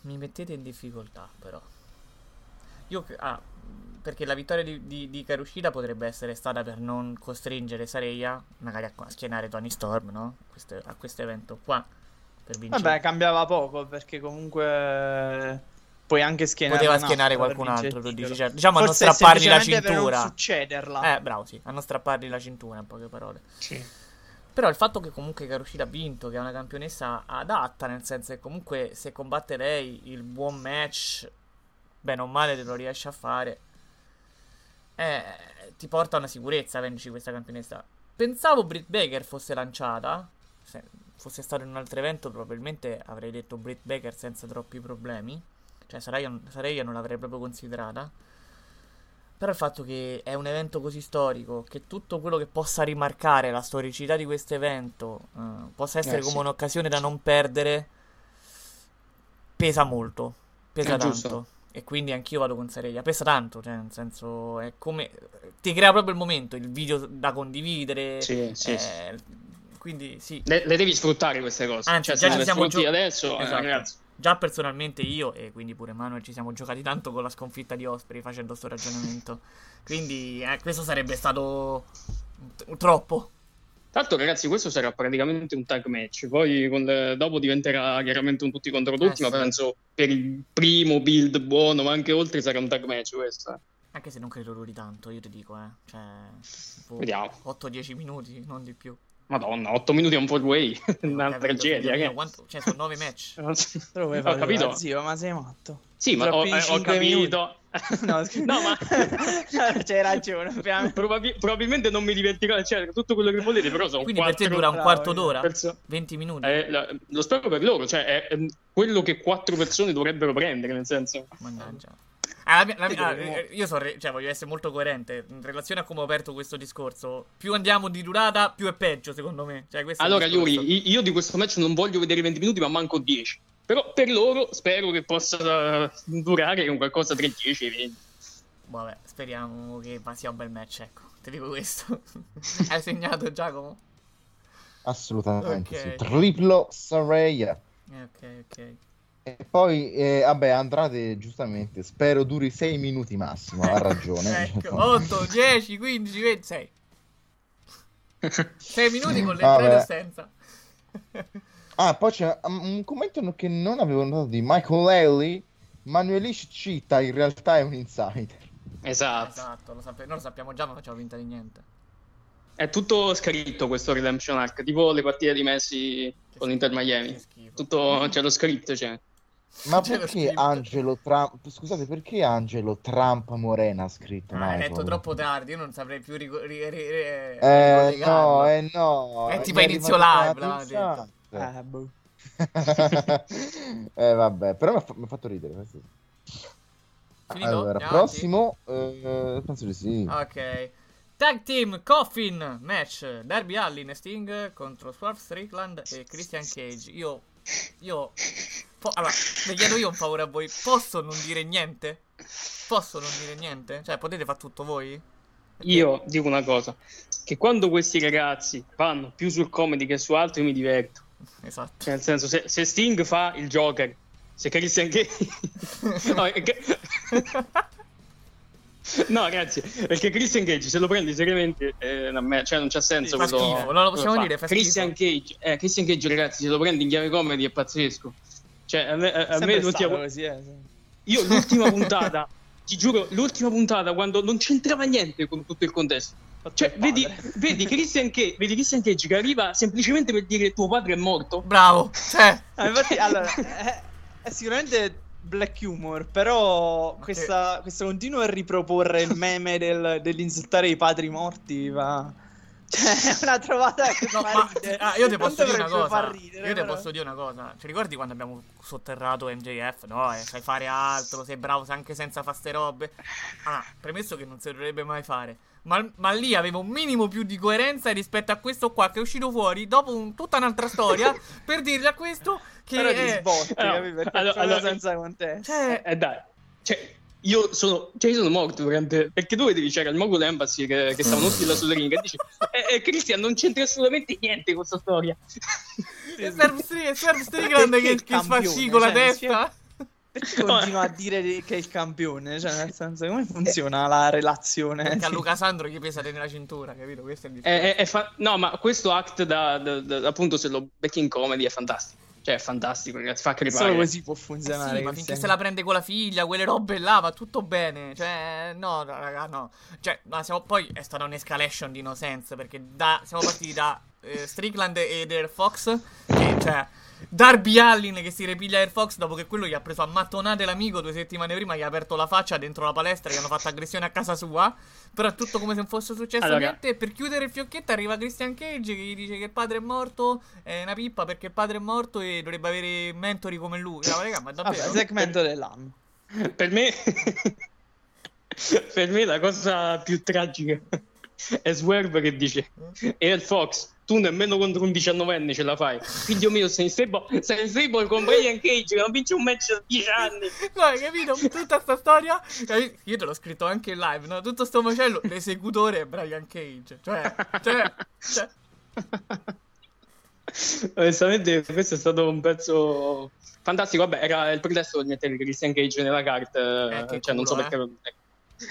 Mi mettete in difficoltà, però. Io. Ah, perché la vittoria di, di, di Karushida potrebbe essere stata per non costringere Sareia, magari a, a schienare Tony Storm, no? Questo- a questo evento qua. Per vincere. Vabbè, cambiava poco perché comunque puoi anche schienare Poteva schienare qualcun altro, tu dici, cioè, diciamo a non Forse strappargli la cintura. non succederla. Eh, bravo, sì, a non strappargli la cintura, in poche parole. Sì. Però il fatto che comunque Karushida ha vinto, che è una campionessa adatta, nel senso che comunque se combatte lei il buon match, bene o male te lo riesce a fare, eh, ti porta a una sicurezza venderci questa campionessa. Pensavo Britt Baker fosse lanciata, se fosse stato in un altro evento probabilmente avrei detto Britt Baker senza troppi problemi, cioè Saraya, Saraya non l'avrei proprio considerata. Però il fatto che è un evento così storico, che tutto quello che possa rimarcare la storicità di questo evento eh, possa essere Eh, come sì. un'occasione da non perdere, pesa molto. Pesa È tanto. giusto. E quindi anch'io vado con Sareglia. Pesa tanto, cioè, nel senso, è come. Ti crea proprio il momento, il video da condividere. Sì, sì, eh, Quindi sì. Le, le devi sfruttare queste cose. Anzi, cioè, già ci siamo gio- adesso, eh, Esatto. ragazzi. Già personalmente io e quindi pure Manuel ci siamo giocati tanto con la sconfitta di Osprey facendo sto ragionamento. quindi eh, questo sarebbe stato troppo. Tra l'altro, ragazzi, questo sarà praticamente un tag match. Poi con dopo diventerà chiaramente un tutti contro tutti, Eh, ma sì. penso per il primo build buono, ma anche oltre sarà un tag match questo. eh. Anche se non credo duri tanto, io ti dico, eh. Cioè, boh, Vediamo. 8-10 minuti, non di più. Madonna, 8 minuti è un four way, una Eh, tragedia. che- quanto- Cioè, sono 9 match. Lo vuoi Ho capito. da zio, ma sei matto. Sì, ma ho, eh, ho capito. No. No, ma C'hai ragione, ovviamente. probabi- probabilmente non mi divertirò, cioè, tutto quello che volete, però sono Quindi per te dura un quarto d'ora? perso- 20 minuti? eh, la- lo spero per loro, cioè è, è quello che quattro persone dovrebbero prendere, nel senso. Mannaggia. Ah, la mia- la mia- ah, io so, cioè, voglio essere molto coerente in relazione a come ho aperto questo discorso. Più andiamo di durata, più è peggio, secondo me. Cioè, Allora. Yuri, io di questo match non voglio vedere 20 minuti, ma manco 10. Però per loro spero che possa durare un qualcosa tra i 10 e i 20. Vabbè, speriamo che sia un bel match, ecco. Ti dico questo. Hai segnato Giacomo? Assolutamente Ok. sì. Triplo Saraya. Ok, ok. E poi, eh, vabbè, Andrade, giustamente, spero duri 6 minuti massimo, ha ragione. Ecco, 8, 10, 15, 26. 6 minuti con le Vabbè. entrate e senza. Ah, poi c'è un commento che non avevo notato di Michael Haley. Manuelish cita, in realtà è un insider. Esatto. Esatto, lo sape- noi lo sappiamo già, ma facciamo finta di niente. È tutto scritto questo Redemption Arc, tipo le partite di Messi con l'Inter Miami. Tutto c'è lo scritto, c'è. Ma perché scritto. Angelo Trump? Scusate, perché Angelo Trump Morena ha scritto Ah, hai Michael? letto troppo tardi, io non saprei più rico- ri- ri- ri- Eh ricollegarlo. no, eh no. È tipo inizio live. Eh, boh. eh vabbè, però mi ha, fa- mi ha fatto ridere questo. Finito? Allora, Andiamo prossimo, eh, penso di sì. Ok. Tag Team Coffin match Darby Allin e Sting contro Swerve Strickland e Christian Cage. Io. Io. po- allora, vi chiedo io un favore a voi. Posso non dire niente? Posso non dire niente? Cioè, potete fare tutto voi? Io dico una cosa, che quando questi ragazzi vanno più sul comedy che su altro, io mi diverto. Esatto. Cioè, nel senso, se, se Sting fa il Joker, se Christian Cage... no, che- no, ragazzi, perché Christian Cage se lo prendi seriamente, eh, me- cioè non c'ha senso. Fa quello- schifo, non lo possiamo dire, fa Christian Cage, eh, Christian Cage, ragazzi, se lo prendi in chiave comedy è pazzesco. Cioè, a me, a- a me l'ultima, così, eh, sì. io l'ultima puntata, ti giuro, l'ultima puntata quando non c'entrava niente con tutto il contesto. Cioè, vedi, vedi, Christian Cage, vedi Christian Cage che arriva semplicemente per dire tuo padre è morto. Bravo, cioè. Ah, infatti, allora, è, è sicuramente black humor, però questa, questo continuo a riproporre il meme del- dell'insultare i padri morti va... Cioè, è una trovata che fa ridere. Ah, io ti posso dire una cosa. ridere, io ti posso dire una cosa. Ti ricordi quando abbiamo sotterrato MJF? No, eh, sai fare altro, sei bravo anche senza fare ste robe. Ah, premesso che non si dovrebbe mai fare. Ma, ma lì avevo un minimo più di coerenza rispetto a questo qua che è uscito fuori dopo un- tutta un'altra storia per dirgli a questo che Però ti è... sbotti, No, capi? Perché allora- proprio allora- senza contesto. Cioè, Eh, dai, cioè, io sono, cioè, io sono morto durante. Perché tu vedevi c'era il Mogul Embassy che, che stavano tutti là sulle ring e dici, eh, eh, Christian non c'entra assolutamente niente con questa storia. E Serve Serve Strickland che, che sfasci campione, con la cioè, testa. Perché continua a dire che è il campione? Cioè, nel senso, come funziona la relazione? Perché a Luca Sandro gli pesa nella cintura, capito? Questo è il. È- è- è fa- no, ma questo act da, da- da- appunto se lo becchi in comedy è fantastico. Cioè, è fantastico, ragazzi, fa crepare. Solo così può Eh funzionare. sì, ma finché se la prende con la figlia, quelle robe là, va tutto bene. Cioè, no, raga, no. Cioè, ma siamo, poi è stata un'escalation di no sense. Perché da, siamo partiti da eh, Strickland ed Air Fox. Che, cioè, Darby Allin che si ripiglia Air Fox dopo che quello gli ha preso a mattonate l'amico due settimane prima, gli ha aperto la faccia dentro la palestra, gli hanno fatto aggressione a casa sua. Però è tutto come se non fosse successo Allora. niente. E per chiudere il fiocchetto arriva Christian Cage che gli dice che il padre è morto. È una pippa perché il padre è morto e dovrebbe avere mentori come lui. No, raga, ma davvero? Vabbè, segmento dell'anno. Per me, per me la cosa più tragica è Swerve che dice: Air Fox, tu nemmeno contro un diciannovenne ce la fai. Figlio mio, sei in stable, sei in stable con Brian Cage, che non vince un match da 10 anni. No, hai capito? Tutta sta storia. Io te l'ho scritto anche in live, no? Tutto sto macello. L'esecutore è Brian Cage. Cioè, cioè, cioè. Onestamente, questo è stato un pezzo fantastico. Vabbè, era il pretesto per mettere Christian Cage nella carta. Eh, cioè, non so culo, perché.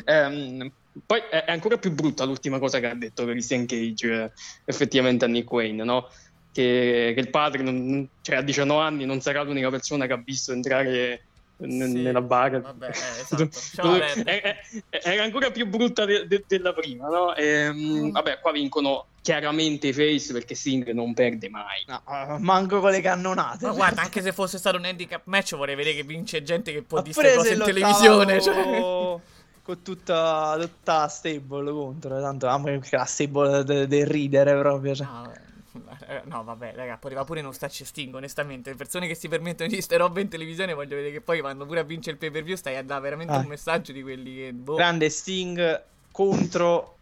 Ehm, poi è è ancora più brutta l'ultima cosa che ha detto Christian Cage eh, effettivamente a Nick Wayne, no? Che, che il padre, non- cioè, a 19 anni, non sarà l'unica persona che ha visto entrare n- Sì, nella bara. Vabbè, eh, esatto. È- era ancora più brutta de- de- della prima, no? Ehm, vabbè, qua vincono chiaramente i face perché Sting non perde mai. No, eh, manco con le cannonate. Ma guarda, anche se fosse stato un handicap match, vorrei vedere che vince gente che può se in televisione. Cioè. Con tutta, tutta la stable contro, tanto ah, ma che la stable de- del ridere proprio. Cioè. No, eh, no, vabbè, raga, arriva pure non stacci Sting, onestamente. Le persone che si permettono di ste robe in televisione, voglio vedere che poi vanno pure a vincere il pay per view. Stai a dare veramente Ah. un messaggio di quelli che. Boh. Grande Sting contro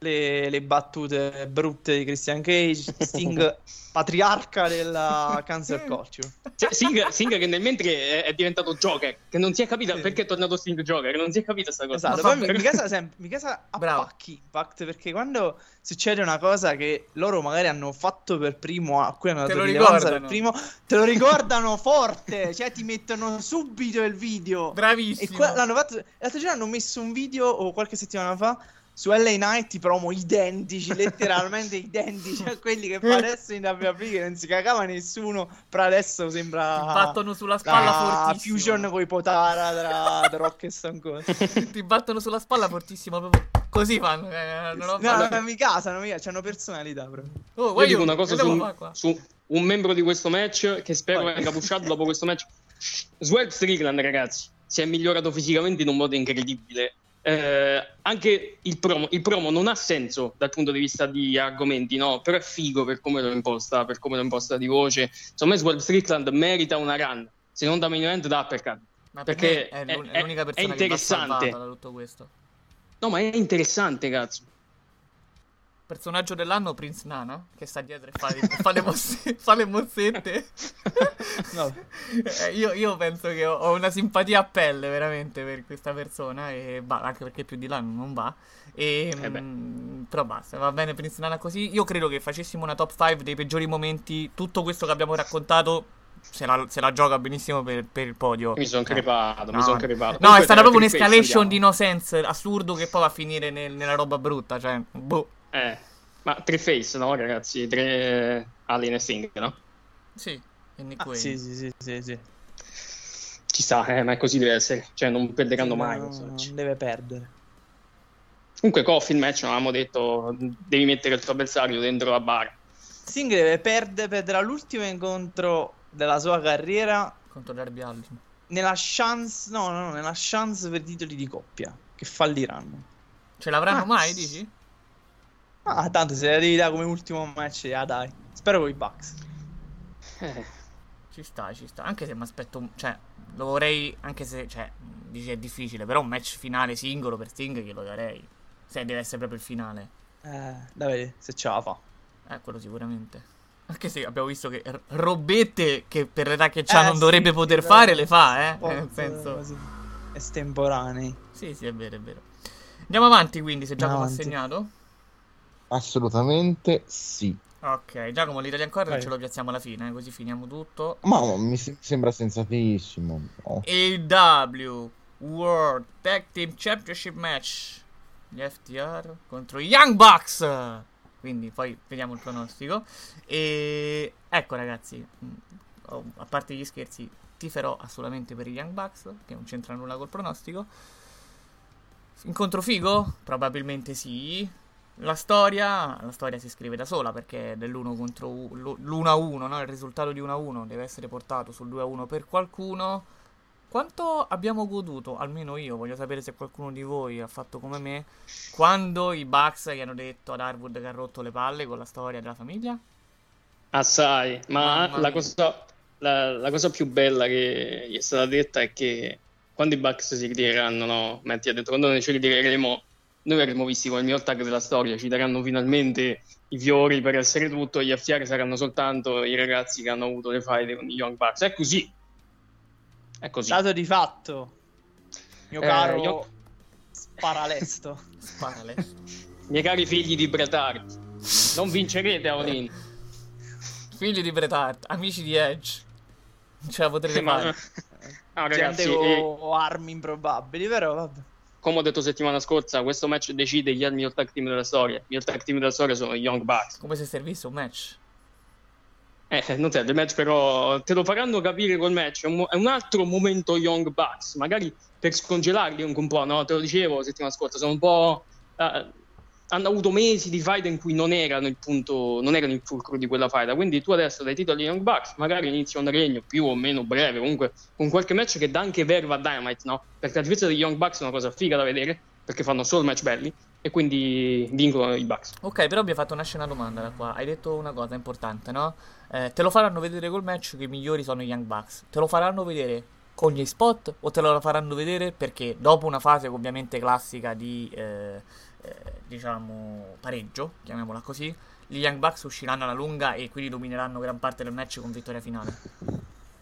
le, le battute brutte di Christian Cage, Sting patriarca della cancel culture. Cioè, Sting, Sting che nel mentre è, è diventato Joker, che non si è capito perché è tornato Sting Joker, non si è capita sta cosa. Esatto, poi mi, mi casa sempre, mi casa appacchi Impact perché quando succede una cosa che loro magari hanno fatto per primo, a cui hanno Te dato lo rilevanza per ricordano. primo, te lo ricordano forte, cioè ti mettono subito il video. Bravissimo. E qua- l'hanno fatto, l'altro giorno hanno messo un video, o qualche settimana fa, su LA Night, i promo identici, letteralmente identici a quelli che fa adesso in WWE, che non si cagava nessuno, però adesso sembra... Ti battono sulla spalla Ah, fortissimo. Fusion con i Potara tra The Rock e Stone Cold. Ti battono sulla spalla fortissimo. Proprio così fanno. eh, non ho- No, no, non mi casa, non mi casa, c'hanno personalità proprio. Oh, Io guarda, dico una cosa su su un membro di questo match che spero Vai. venga pushato dopo questo match. Swerve Strickland, ragazzi, si è migliorato fisicamente in un modo incredibile. Eh, anche il promo, il promo non ha senso dal punto di vista di argomenti, no? Però è figo per come lo imposta, per come lo imposta di voce. Secondo me Swerve Strickland merita una run, se non da main event da uppercut. Ma per perché è, è- l'un- è è- l'unica è persona che va interessante. salvata da tutto questo. No, ma è interessante, cazzo. Personaggio dell'anno Prince Nana che sta dietro e fa, fa le, mosse- fa le mozzette. No. Eh, io, io penso che ho, ho una simpatia a pelle veramente per questa persona. E bah, anche perché più di là non va. E, Eh beh. mm, però basta, va bene Prince Nana così. Io credo che facessimo una top 5 dei peggiori momenti. Tutto questo che abbiamo raccontato se la, se la gioca benissimo per, per il podio. Mi sono Eh. crepato, mi No. sono crepato. No, è Comunque, stata proprio un'escalation di no sense assurdo che poi va a finire nel- nella roba brutta. Cioè, boh. Eh, ma tre face, no, ragazzi? Tre Alien e Sting, no? Sì, e Nick Ah, Wayne. sì, sì, sì, sì, sì. Ci sta, eh, ma è così deve essere. Cioè, non perderanno mai. No, match. non deve perdere. Comunque, Coffin match, non avevamo detto, devi mettere il tuo avversario dentro la bara. Sting deve perdere, perderà l'ultimo incontro della sua carriera Contro Darby Allin. nella chance, no, no, no, nella chance per titoli di coppia, che falliranno. Ce l'avranno Ah, mai, dici? Ah, tanto se la devi dare come ultimo match, ah dai. Spero con i Bucks. Eh, Ci sta, ci sta. Anche se mi aspetto. Cioè, lo vorrei. Anche se. Cioè, dici è difficile. Però un match finale singolo per Sting glielo darei. Se deve essere proprio il finale. Eh, da vedere se ce la fa. Eh, quello sicuramente. Anche se abbiamo visto che r- robette che per l'età che c'ha Eh, non sì, dovrebbe poter fare, le fa, eh. Spot, Nel senso. così, estemporanei. Sì, sì, è vero, è vero. Andiamo avanti quindi, se Giacomo ha Avanti. segnato. Assolutamente sì. Ok, Giacomo, l'Italian Corner Vai. ce lo piazziamo alla fine, eh, così finiamo tutto. Ma mi se- sembra sensatissimo. Oh. AW World Tag Team Championship Match. Gli FTR contro i Young Bucks. Quindi poi vediamo il pronostico. E ecco ragazzi, mh, oh, a parte gli scherzi, tiferò assolutamente per i Young Bucks, che non c'entra nulla col pronostico. Incontro figo? Probabilmente sì. La storia, la storia si scrive da sola perché è dell'1 contro u- l'- l'1-1, no? Il risultato di 1-1 deve essere portato sul 2-1 per qualcuno. Quanto abbiamo goduto, almeno io, voglio sapere se qualcuno di voi ha fatto come me, quando i Bucks gli hanno detto ad Harwood che ha rotto le palle con la storia della famiglia? Assai, ma la cosa, la, la cosa più bella che gli è stata detta è che quando i Bucks si ritireranno, no? Metti ha detto quando noi ci ritireremo, noi verremo visti come il miglior tag della storia, ci daranno finalmente i fiori per essere tutto, gli FTR saranno soltanto i ragazzi che hanno avuto le fight con i Young Bucks. È così. È così. Dato di fatto, mio Eh, caro io- Sparalesto. Sparale. Miei cari figli di Bret Hart, non vincerete a Olin. Figli di Bret Hart, amici di Edge. Non ce la potrete Ma- fare. No, Gente ragazzi, con eh, armi improbabili, però vabbè. Come ho detto settimana scorsa, questo match decide chi è il miglior tag team della storia. Il miglior tag team della storia sono i Young Bucks. Come se servisse un match. Eh, non serve il match, però te lo faranno capire col match. È un, è un altro momento Young Bucks, magari per scongelarli un po', no? Te lo dicevo settimana scorsa, sono un po'. eh, hanno avuto mesi di fight in cui non erano il punto, non erano il fulcro di quella fight. Quindi tu adesso dai titoli Young Bucks, magari inizi un regno più o meno breve, comunque con qualche match che dà anche verba a Dynamite, no? Perché la difesa degli Young Bucks è una cosa figa da vedere, perché fanno solo match belli, e quindi vincono i Bucks. Ok, però mi ha fatto una domanda da qua. Hai detto una cosa importante, no? Eh, te lo faranno vedere col match che i migliori sono i Young Bucks. Te lo faranno vedere con gli spot o te lo faranno vedere perché dopo una fase ovviamente classica di eh, eh, diciamo pareggio, chiamiamola così, gli Young Bucks usciranno alla lunga e quindi domineranno gran parte del match con vittoria finale.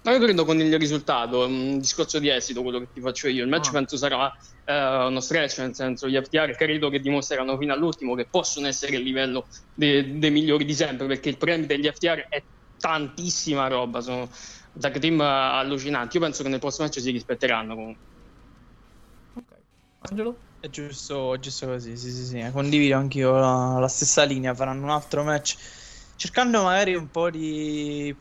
Ma io credo con il risultato, un discorso di esito quello che ti faccio io. Il match Ah. penso sarà eh, uno stretch, nel senso gli FTR credo che dimostreranno fino all'ultimo che possono essere il livello de- dei migliori di sempre, perché il premio degli FTR è tantissima roba, sono tag team allucinanti. Io penso che nel prossimo match si rispetteranno comunque. Angelo? Giusto, giusto così, sì, sì, sì. Condivido anch'io la, la stessa linea. Faranno un altro match cercando magari un po' di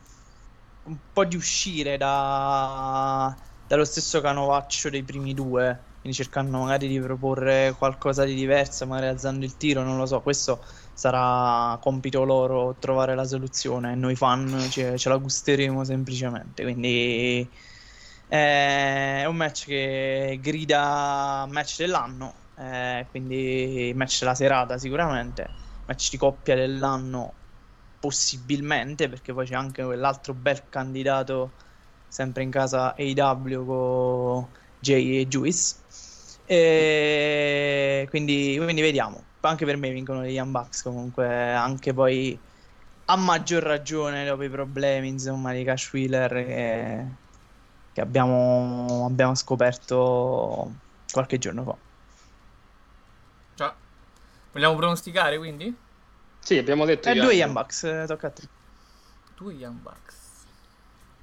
un po' di uscire da, dallo stesso canovaccio dei primi due. Quindi cercando magari di proporre qualcosa di diverso, magari alzando il tiro, non lo so. Questo sarà compito loro trovare la soluzione. Noi fan ce, ce la gusteremo semplicemente. Quindi è un match che grida match dell'anno, eh, quindi match della serata sicuramente, match di coppia dell'anno possibilmente, perché poi c'è anche quell'altro bel candidato sempre in casa AW con Jay e Juice. E quindi, quindi vediamo. Anche per me vincono gli Bucks comunque, anche poi a maggior ragione dopo i problemi insomma di Cash Wheeler che, che abbiamo, abbiamo scoperto qualche giorno fa. Già. Vogliamo pronosticare quindi? Sì, abbiamo detto E gli due. Young Bucks, eh, tocca a te. Due Young Bucks.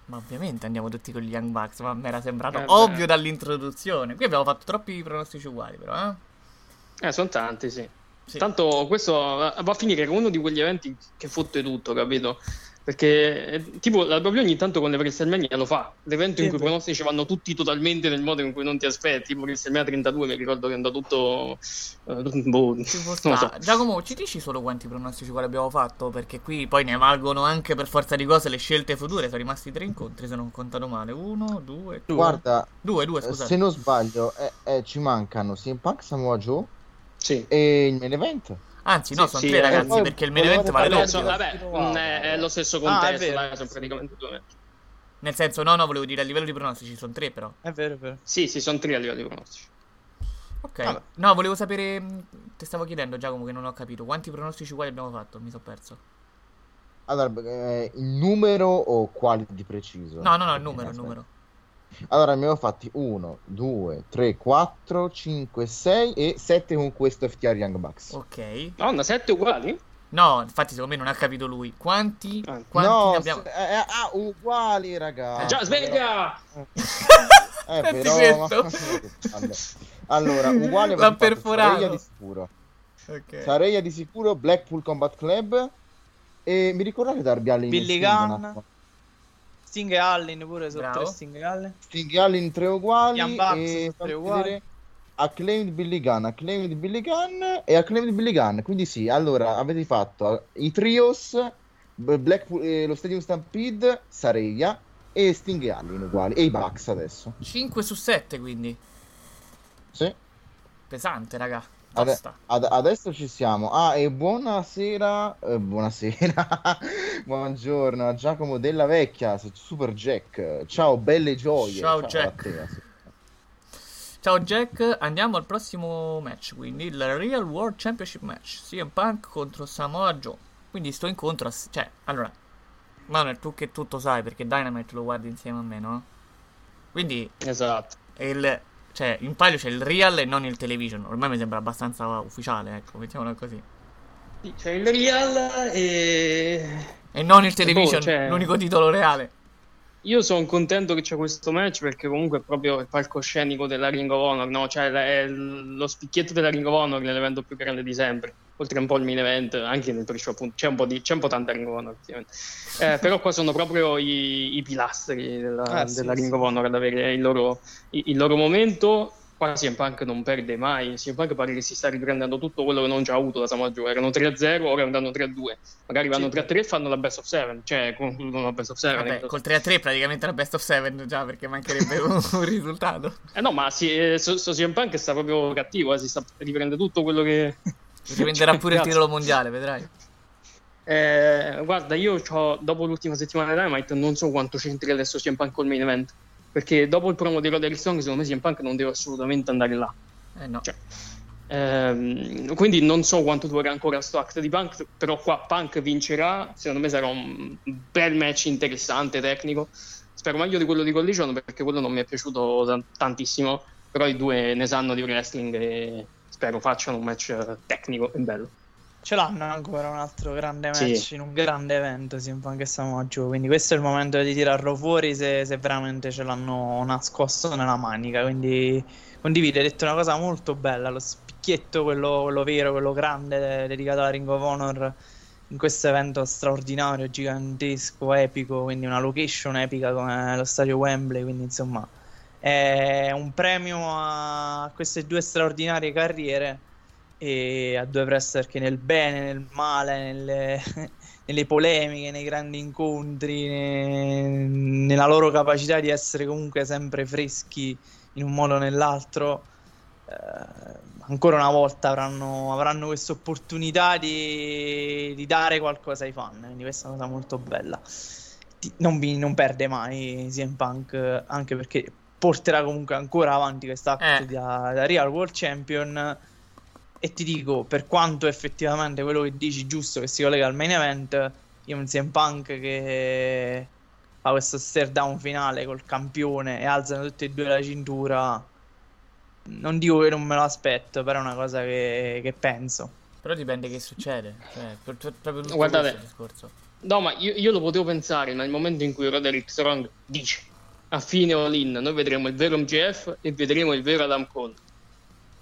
Ma ovviamente andiamo tutti con gli Young Bucks, ma mi era sembrato Eh, ovvio beh. dall'introduzione. Qui abbiamo fatto troppi pronostici uguali, però, eh? Eh, sono tanti, sì. Sì. Tanto questo va a finire come uno di quegli eventi che fotte tutto, capito? Perché eh, tipo la WWE ogni tanto con le WrestleMania lo fa, l'evento in Sì, cui i pronostici vanno tutti totalmente nel modo in cui non ti aspetti, tipo WrestleMania 32 mi ricordo che è andato tutto eh, boh, so. Giacomo, ci dici solo quanti pronostici quali abbiamo fatto? Perché qui poi ne valgono anche per forza di cose le scelte future. Sono rimasti tre incontri, se non ho contato male. Uno, due, due. Guarda, Due, due, eh, scusate. se non sbaglio, eh, eh, ci mancano CM Punk, Samoa Joe Sì. e il main event. Anzi, no, Sì, sono sì, tre eh, ragazzi, poi perché il main event vale doppio. so- vabbè, mm, è, lo stesso Ah, contesto, vero. dai, sono praticamente due. Nel senso, no, no, volevo dire a livello di pronostici sono tre, però. È vero, è vero. Sì, sì, sono tre a livello di pronostici. Ok. Vabbè. No, volevo sapere. mh, Ti stavo chiedendo, Giacomo, che non ho capito. Quanti pronostici uguali abbiamo fatto? Mi sono perso. Allora, eh, il numero o quali di preciso? No, no, no, il numero, il aspetta. numero. Allora, ne abbiamo fatti 1, 2, 3, 4, 5, 6 e 7 con questo FTR Young Bucks. Ok. Nonna, sette uguali? No, infatti, secondo me non ha capito lui. Quanti. Ah. Quanti no, ne abbiamo. se- eh, ah, uguali, raga. Eh, già, sveglia! Eh, Senti però... questo. allora, uguale L'ha perforato. Di sicuro. Ok. Saraya di sicuro, Blackpool Combat Club e mi ricordate Darby Allin Billy Gunn. Sting e Allen pure Bravo. tre Sting e Allen. Sting e Allin tre uguali Young Bucks e tre uguali. Acclaimed Billy Gunn, Acclaimed Billy Gunn e Acclaimed Billy Gunn. Quindi sì, allora avete fatto i trios, Blackpool, eh, lo Stadium Stampede, Saraya e Sting e Allin uguali e i Bucks adesso. 5 su 7, quindi. Sì. Pesante, raga. Ade- Tosta. ad- adesso ci siamo. Ah, e buonasera. eh, buonasera. Buongiorno a Giacomo della Vecchia, Super Jack. Ciao, belle gioie. Ciao, a Jack. Ciao Jack, andiamo al prossimo match, quindi il Real World Championship match, CM Punk contro Samoa Joe. Quindi sto incontro, ass- cioè, allora, Manuel, tu che tutto sai perché Dynamite lo guardi insieme a me, no? Quindi Esatto. il, cioè, in palio c'è il Real e non il Television, ormai mi sembra abbastanza ufficiale, ecco, mettiamola così. Sì, C'è il Real e... E non il Television, boh, cioè- l'unico titolo reale. Io sono contento che c'è questo match perché comunque è proprio il palcoscenico della Ring of Honor, no? Cioè è lo spicchietto della Ring of Honor nell'evento più grande di sempre. Oltre un po' il main event, anche nel pre-show appunto, c'è un po', di, c'è un po' tanta Ring of Honor. Eh, però qua sono proprio i, i pilastri della, Ah, della sì. Ring of Honor ad avere il loro, il, il loro momento. Qua CM Punk non perde mai, CM Punk pare che si sta riprendendo tutto quello che non già avuto da Samoa Joe. Erano 3-0, ora andranno 3-2. Magari vanno 3-3 e fanno la best of 7, cioè concludono la best of 7. Vabbè, col 3 a 3 praticamente la best of 7 già perché mancherebbe un, un risultato. Eh no, ma si, eh, so, so CM Punk sta proprio cattivo, eh, si sta riprende tutto quello che... Riprenderà Cioè, pure il titolo mondiale, vedrai. Eh, guarda, io dopo l'ultima settimana di Dynamite non so quanto c'entri adesso CM Punk col main event. Perché dopo il promo di Roderick Strong secondo me CM Punk non deve assolutamente andare là. Eh no. Cioè, ehm, quindi non so quanto durerà ancora sto act di Punk, però qua Punk vincerà, secondo me sarà un bel match interessante, tecnico. Spero meglio di quello di Collision perché quello non mi è piaciuto tan- tantissimo, però i due ne sanno di wrestling e spero facciano un match eh, tecnico e bello. Ce l'hanno ancora un altro grande Sì. match in un grande evento, sì, anche Samoa Joe. Quindi questo è il momento di tirarlo fuori se, se veramente ce l'hanno nascosto nella manica. Quindi condivido, hai detto una cosa molto bella, lo spicchietto, quello, quello vero, quello grande, dedicato alla Ring of Honor in questo evento straordinario, gigantesco, epico, quindi una location epica come lo stadio Wembley, quindi insomma è un premio a queste due straordinarie carriere e a due wrestler che nel bene, nel male, nelle, nelle polemiche, nei grandi incontri, ne- nella loro capacità di essere comunque sempre freschi in un modo o nell'altro, eh, ancora una volta avranno, avranno questa opportunità di, di dare qualcosa ai fan, quindi questa è una cosa molto bella. Ti- Non, vi- non perde mai CM Punk, eh, anche perché porterà comunque ancora avanti questa act da, da Real World Champion. E ti dico, per quanto effettivamente quello che dici giusto che si collega al main event, io un CM Punk che fa questo stare down finale col campione e alzano tutti e due la cintura. Non dico che non me lo aspetto, però è una cosa che, che penso. Però dipende che succede. Cioè, per- per- proprio tutto Guardate. questo discorso. No, ma io, io lo potevo pensare nel momento in cui Roderick Strong dice a fine all-in noi vedremo il vero MGF e vedremo il vero Adam Cole.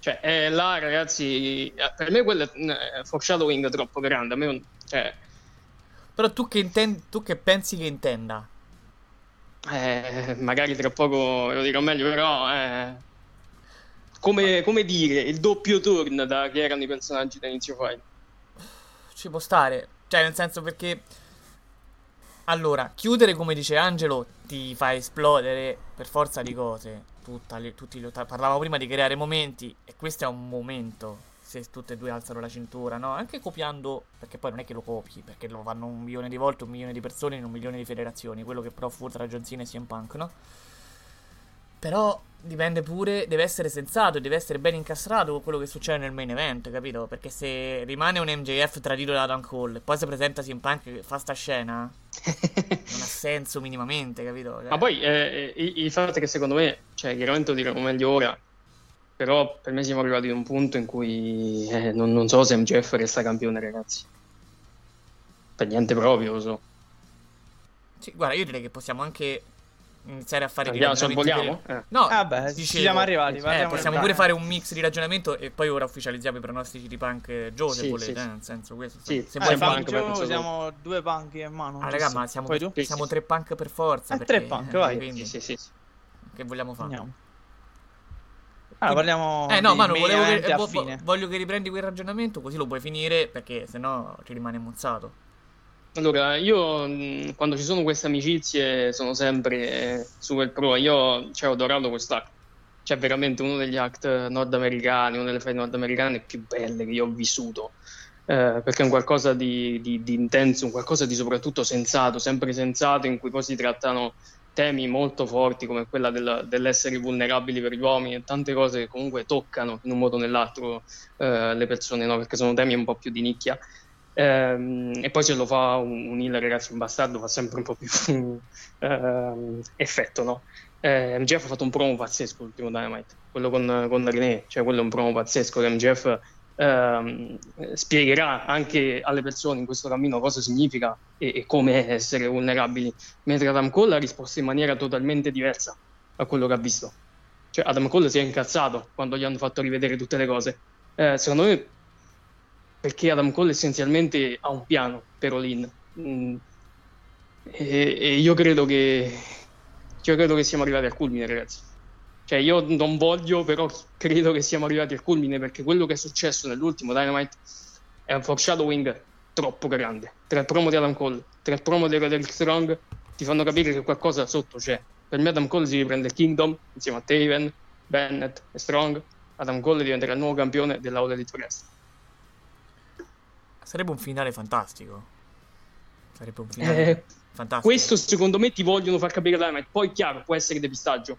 Cioè, eh, là ragazzi, eh, per me quello è un eh, foreshadowing troppo grande. A me non- cioè, Però tu che, inten- tu che pensi che intenda? eh, magari tra poco lo dirò meglio, però eh, come, come dire, il doppio turn da che erano i personaggi da inizio fight. Ci può stare. Cioè, nel senso perché. Allora, chiudere come dice Angelo ti fa esplodere per forza di cose. Tutta le- tutti gli otta- Parlavamo prima di creare momenti, e questo è un momento. Se tutte e due alzano la cintura, no? Anche copiando, perché poi non è che lo copi, perché lo fanno un milione di volte, un milione di persone in un milione di federazioni. Quello che però fu tra John Cena e CM Punk, no? Però dipende pure, deve essere sensato, deve essere ben incastrato con quello che succede nel main event, capito? Perché se rimane un MJF tradito da Adam Cole e poi si presenta CM Punk che fa sta scena, non ha senso minimamente, capito? Cioè, Ma poi eh, il, fatto è che secondo me, cioè, chiaramente lo diremo meglio ora, però per me siamo arrivati ad un punto in cui eh, non, non so se MJF resta campione, ragazzi. Per niente proprio, lo so. sì, guarda, io direi che possiamo anche iniziare a fare Andiamo, se ragionamenti vogliamo? veri. Eh. No, Vabbè, ci dicevo, siamo arrivati, eh, possiamo pure fare un mix di ragionamento e poi ora ufficializziamo i pronostici di Punk Joe se Sì, volete, sì, eh, sì. nel senso questo. Sì, se Eh, vuoi fare- Punk, penso siamo due banchi in mano. Ah, raga, ma siamo, tu? siamo tre punk per forza. Eh, perché, tre punk, eh, vai. quindi, Sì, sì, sì. Che vogliamo fare? Andiamo. Allora, parliamo Eh no, Manu, volevo che, voglio che riprendi quel ragionamento così lo puoi finire perché sennò ci rimane mozzato. Allora, io mh, quando ci sono queste amicizie sono sempre eh, super pro. Io cioè, ho adorato quest'act. Cioè, veramente uno degli act nordamericani, una delle fight nordamericane più belle che io ho vissuto. Eh, perché è un qualcosa di, di- di intenso, un qualcosa di soprattutto sensato, sempre sensato, in cui poi si trattano temi molto forti come quella del- dell'essere vulnerabili per gli uomini e tante cose che comunque toccano in un modo o nell'altro eh, le persone, no? perché sono temi un po' più di nicchia. Ehm, e poi se lo fa un, un healer, ragazzi, un bastardo fa sempre un po' più ehm, effetto, no? Eh, MJF ha fatto un promo pazzesco l'ultimo Dynamite, quello con, con René, cioè quello è un promo pazzesco che MJF ehm, spiegherà anche alle persone in questo cammino cosa significa e, e come essere vulnerabili, mentre Adam Cole ha risposto in maniera totalmente diversa a quello che ha visto. Cioè Adam Cole si è incazzato quando gli hanno fatto rivedere tutte le cose. Eh, secondo me perché Adam Cole essenzialmente ha un piano per Olin. Mm. E, e io credo che io credo che siamo arrivati al culmine, ragazzi. Cioè, io non voglio, però credo che siamo arrivati al culmine perché quello che è successo nell'ultimo Dynamite è un foreshadowing troppo grande. Tra il promo di Adam Cole, tra il promo di Roderick Strong, ti fanno capire che qualcosa sotto c'è. Per me Adam Cole si riprende il Kingdom insieme a Taven, Bennett e Strong. Adam Cole diventerà il nuovo campione dell'All Elite Wrestling. Sarebbe un finale fantastico. Sarebbe un finale. Eh, fantastico. Questo secondo me ti vogliono far capire Dynamite. Poi chiaro, può essere depistaggio.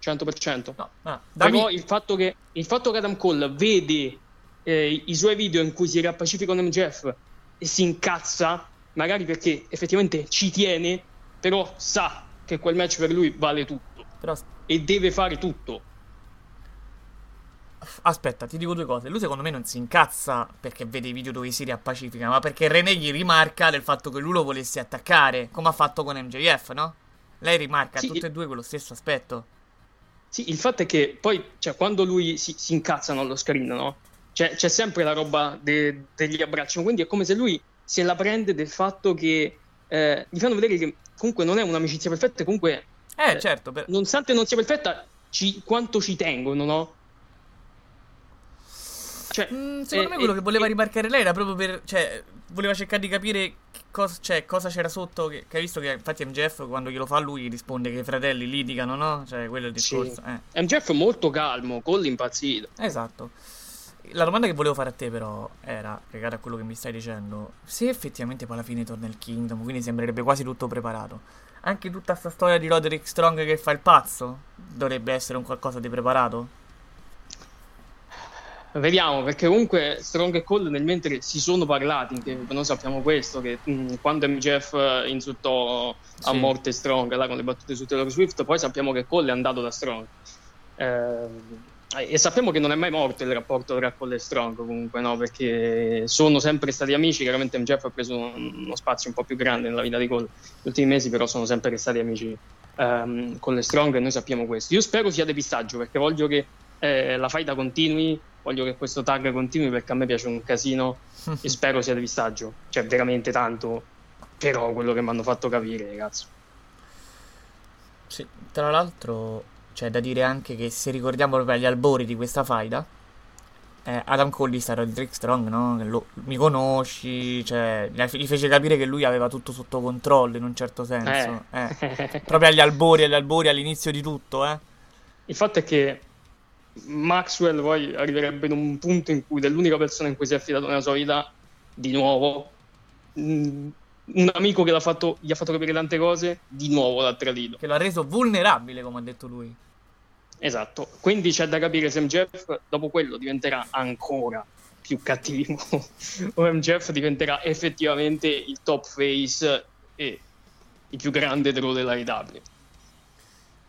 100%. No, ah, Però dammi- il fatto, che, il fatto che Adam Cole vede eh, i suoi video in cui si riappacifica con MJF e si incazza, magari perché effettivamente ci tiene, però sa che quel match per lui vale tutto. Però- E deve fare tutto. Aspetta, ti dico due cose. Lui secondo me non si incazza perché vede i video dove si riappacifica, ma perché René gli rimarca del fatto che lui lo volesse attaccare, come ha fatto con MJF, no? Lei rimarca Sì, tutte e due quello stesso aspetto. Sì, il fatto è che poi, cioè, quando lui si, si incazzano allo screen, no? C'è, c'è sempre la roba de- degli abbracci, quindi è come se lui se la prende del fatto che eh, gli fanno vedere che comunque non è un'amicizia perfetta, comunque, Eh, certo, per- nonostante non sia perfetta, ci- quanto ci tengono, no? Cioè, Mm, secondo eh, me quello eh, che voleva eh, rimarcare lei era proprio per. Cioè, voleva cercare di capire che cosa, cioè, cosa c'era sotto. Che, che hai visto che infatti MJF quando glielo fa lui risponde che i fratelli litigano, no? Cioè, quello è il Sì. discorso. Eh. MJF è molto calmo, Cole impazzito. Esatto. La domanda che volevo fare a te, però, era, legata a quello che mi stai dicendo, se effettivamente poi alla fine torna il Kingdom, quindi sembrerebbe quasi tutto preparato. Anche tutta sta storia di Roderick Strong che fa il pazzo dovrebbe essere un qualcosa di preparato? Vediamo, perché comunque Strong e Cole nel mentre si sono parlati, noi sappiamo questo, che mh, quando MJF insultò a Sì. morte Strong là, con le battute su Taylor Swift, poi sappiamo che Cole è andato da Strong. Ehm, e sappiamo che non è mai morto il rapporto tra Cole e Strong comunque, no? Perché sono sempre stati amici, chiaramente MJF ha preso un- uno spazio un po' più grande nella vita di Cole negli ultimi mesi, però sono sempre stati amici ehm, con le Strong e noi sappiamo questo. Io spero sia depistaggio perché voglio che eh, la faida continui, voglio che questo tag continui perché a me piace un casino e spero sia depistaggio, cioè veramente tanto, però quello che mi hanno fatto capire, ragazzi. Sì, tra l'altro c'è da dire anche che se ricordiamo proprio agli albori di questa faida, eh, Adam Cole gli sta Roderick Strong, no? Lo- mi conosci, cioè, gli fece capire che lui aveva tutto sotto controllo in un certo senso. eh. Proprio agli albori, agli albori, all'inizio di tutto, eh. Il fatto è che Maxwell poi arriverebbe in un punto in cui dell'unica persona in cui si è affidato nella sua vita, di nuovo, mh, un amico che l'ha fatto, gli ha fatto capire tante cose, di nuovo l'ha tradito. Che l'ha reso vulnerabile, come ha detto lui. Esatto, quindi c'è da capire se MJF dopo quello diventerà ancora più cattivo o MJF diventerà effettivamente il top face e il più grande draw della AEW.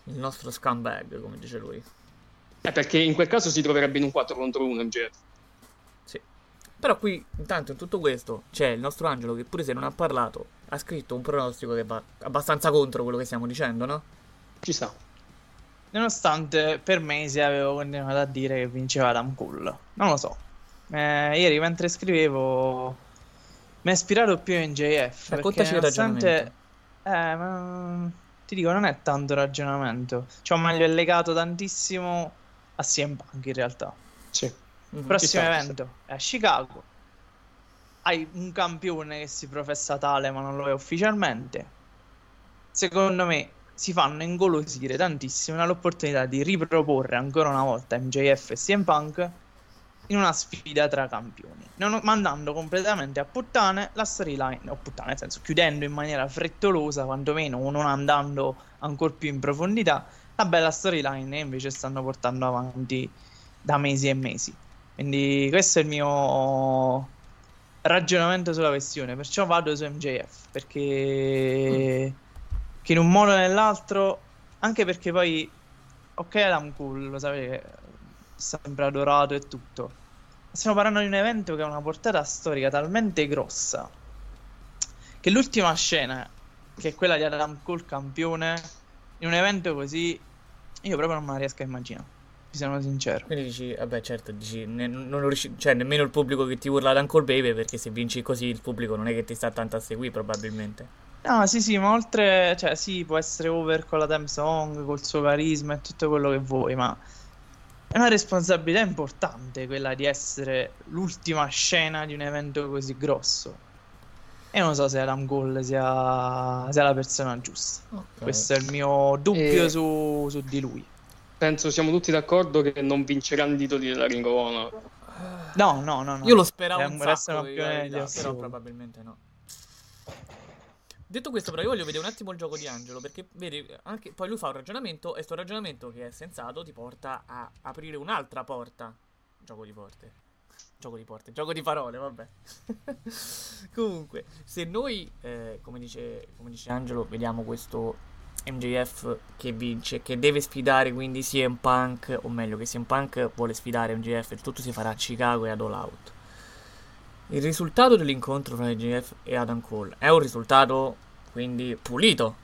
Il nostro scumbag, come dice lui. Eh, perché in quel caso si troverebbe in un 4 contro 1 MJF. Sì. Però qui, intanto, in tutto questo, c'è il nostro Angelo che pure se non ha parlato, ha scritto un pronostico che va abbastanza contro quello che stiamo dicendo, no? Ci sta. Nonostante per mesi avevo continuato a dire che vinceva Adam Cole. Non lo so. Eh, ieri mentre scrivevo mi ha ispirato più NJF. Raccontaci perché il nonostante... Eh, ma... Ti dico, non è tanto ragionamento. Cioè, meglio è legato tantissimo a CM Punk in realtà. Sì. Il Mhm. prossimo ci evento è a Chicago. Hai un campione che si professa tale ma non lo è ufficialmente. Secondo me si fanno ingolosire tantissimo l'opportunità di riproporre ancora una volta MJF e CM Punk in una sfida tra campioni, non- mandando completamente a puttane la storyline, o puttane nel senso chiudendo in maniera frettolosa, quantomeno o non andando ancora più in profondità, la bella storyline e invece stanno portando avanti da mesi e mesi. Quindi questo è il mio ragionamento sulla questione, perciò vado su MJF, perché che in un modo o nell'altro, anche perché poi, ok Adam Cool, lo sapete sempre adorato e tutto, stiamo parlando di un evento che ha una portata storica talmente grossa, che l'ultima scena, che è quella di Adam Cole campione, in un evento così, io proprio non me la riesco a immaginare, vi sono sincero. Quindi dici, vabbè, certo, dici, ne- riusci- cioè, nemmeno il pubblico che ti urla ad Uncle Baby, perché se vinci così il pubblico non è che ti sta tanto a seguire, probabilmente. No, sì, sì, ma oltre, cioè, sì, può essere over con la theme song, col suo carisma e tutto quello che vuoi, ma è una responsabilità importante quella di essere l'ultima scena di un evento così grosso. E non so se Adam Cole sia, sia la persona giusta. Questo è il mio dubbio E- su, su di lui. Penso siamo tutti d'accordo che non vinceranno i titoli della Ring of Honor. No, no, no, no. Io lo speravo È un un- sacco, degli verità, però probabilmente no. Detto questo, però, io voglio vedere un attimo il gioco di Angelo. Perché vedi, anche, poi lui fa un ragionamento. E sto ragionamento che è sensato ti porta a aprire un'altra porta. Gioco di porte. Gioco di porte, gioco di parole, vabbè. Comunque, se noi, eh, come, dice, come dice Angelo, vediamo questo MJF che vince, che deve sfidare quindi CM Punk, o meglio, che CM Punk vuole sfidare MJF, il tutto si farà a Chicago e ad All Out. Il risultato dell'incontro tra MJF e Adam Cole è un risultato quindi pulito.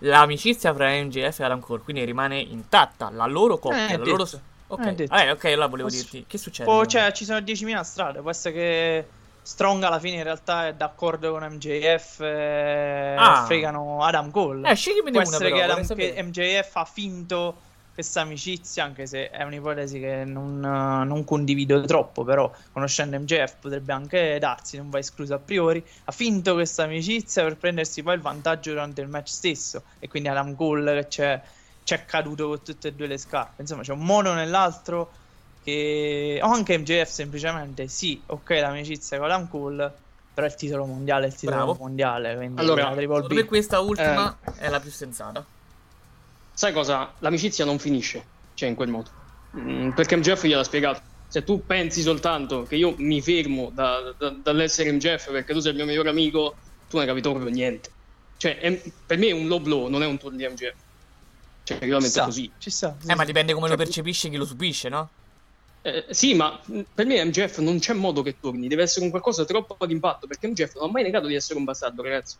L'amicizia fra MJF e Adam Cole quindi rimane intatta. La loro coppia, Eh, la loro. Ok, Eh, detto. eh, ok, allora volevo Posso- dirti che succede. Può- cioè, ci sono 10.000 strade. Può essere che Strong alla fine in realtà è d'accordo con MJF e Ah. fregano Adam Cole. Eh, scegliemene Può essere però, che, Adam- che MJF ha finto questa amicizia, anche se è un'ipotesi che non, eh, non condivido troppo, però conoscendo MJF potrebbe anche darsi, non va escluso a priori. Ha finto questa amicizia per prendersi poi il vantaggio durante il match stesso e quindi Adam Cole che c'è, c'è caduto con tutte e due le scarpe. Insomma, c'è un modo nell'altro che... o anche MJF semplicemente, sì, ok l'amicizia con Adam Cole, però il titolo mondiale è il titolo Bravo. mondiale, quindi Allora, Secondo me questa ultima Eh. è la più sensata. Sai cosa? L'amicizia non finisce, cioè in quel modo. Mm, perché MJF gliel'ha spiegato. Se tu pensi soltanto che io mi fermo da- da- dall'essere MJF perché tu sei il mio migliore amico, tu non hai capito proprio niente. Cioè, è- per me è un low blow, non è un turno di MJF. Cioè, io la Ci metto così. ci sta. Eh, ma dipende come lo Cioè, percepisce chi lo subisce, no? Eh, sì, ma per me MJF non c'è modo che torni, deve essere un qualcosa troppo d'impatto, perché MJF non ha mai negato di essere un bastardo, ragazzi.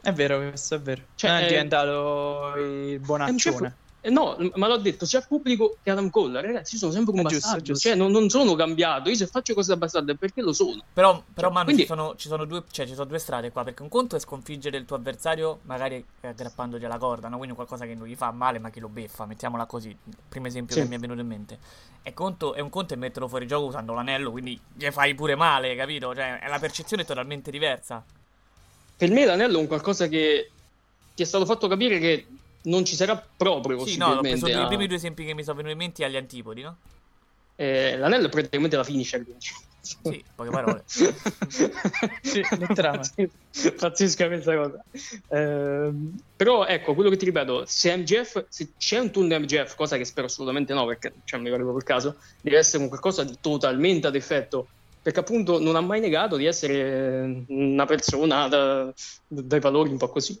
È vero, questo è vero. Cioè, è eh, diventato il bonaccione. MJF eh, no, ma l'ho detto sia al pubblico che Adam Cole, ragazzi, io sono sempre un È giusto, bastardo, è giusto. cioè non, non sono cambiato, io se faccio cose da bastardo è perché lo sono. Però, però Cioè, Manu, quindi- ci, sono, ci sono due, cioè, ci sono due strade qua. Perché un conto è sconfiggere il tuo avversario, magari eh, aggrappandogli alla corda, no? Quindi qualcosa che non gli fa male, ma che lo beffa. Mettiamola così. Primo esempio Sì. che mi è venuto in mente. E conto, è un conto è metterlo fuori gioco usando l'anello, quindi gli fai pure male, capito? Cioè, è la percezione è totalmente diversa. Per me l'anello è un qualcosa che ti è stato fatto capire che non ci sarà proprio Sì, no, possibilmente. preso i a- primi due esempi che mi sono venuti in mente agli antipodi, no? eh, l'anello è praticamente la finisher. quindi. Sì, poche parole. sì, letteralmente. Pazzesca questa cosa. Ehm, però ecco, quello che ti ripeto, se MGF, se c'è un turno MGF, cosa che spero assolutamente no, perché cioè, mi pare proprio il caso, deve essere un qualcosa di totalmente ad effetto. Perché appunto non ha mai negato di essere una persona da- dai valori un po' così.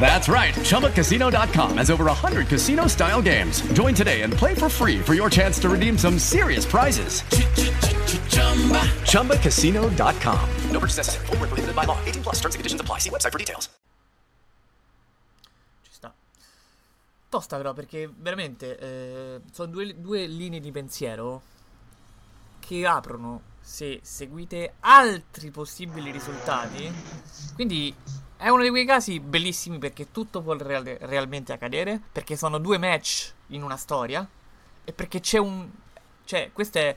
That's right. ChumbaCasino.com has over 100 casino style games. Join today and play for free for your chance to redeem some serious prizes. ChumbaCasino.com. No purchase necessary. Void where prohibited by law. 18 plus terms and conditions apply. See website for details. Ci sta. Tosta però perché veramente eh, sono due, due linee di pensiero che aprono se seguite altri possibili risultati. Quindi è uno di quei casi bellissimi perché tutto può real- realmente accadere. Perché sono due match in una storia. E perché c'è un... Cioè, questo è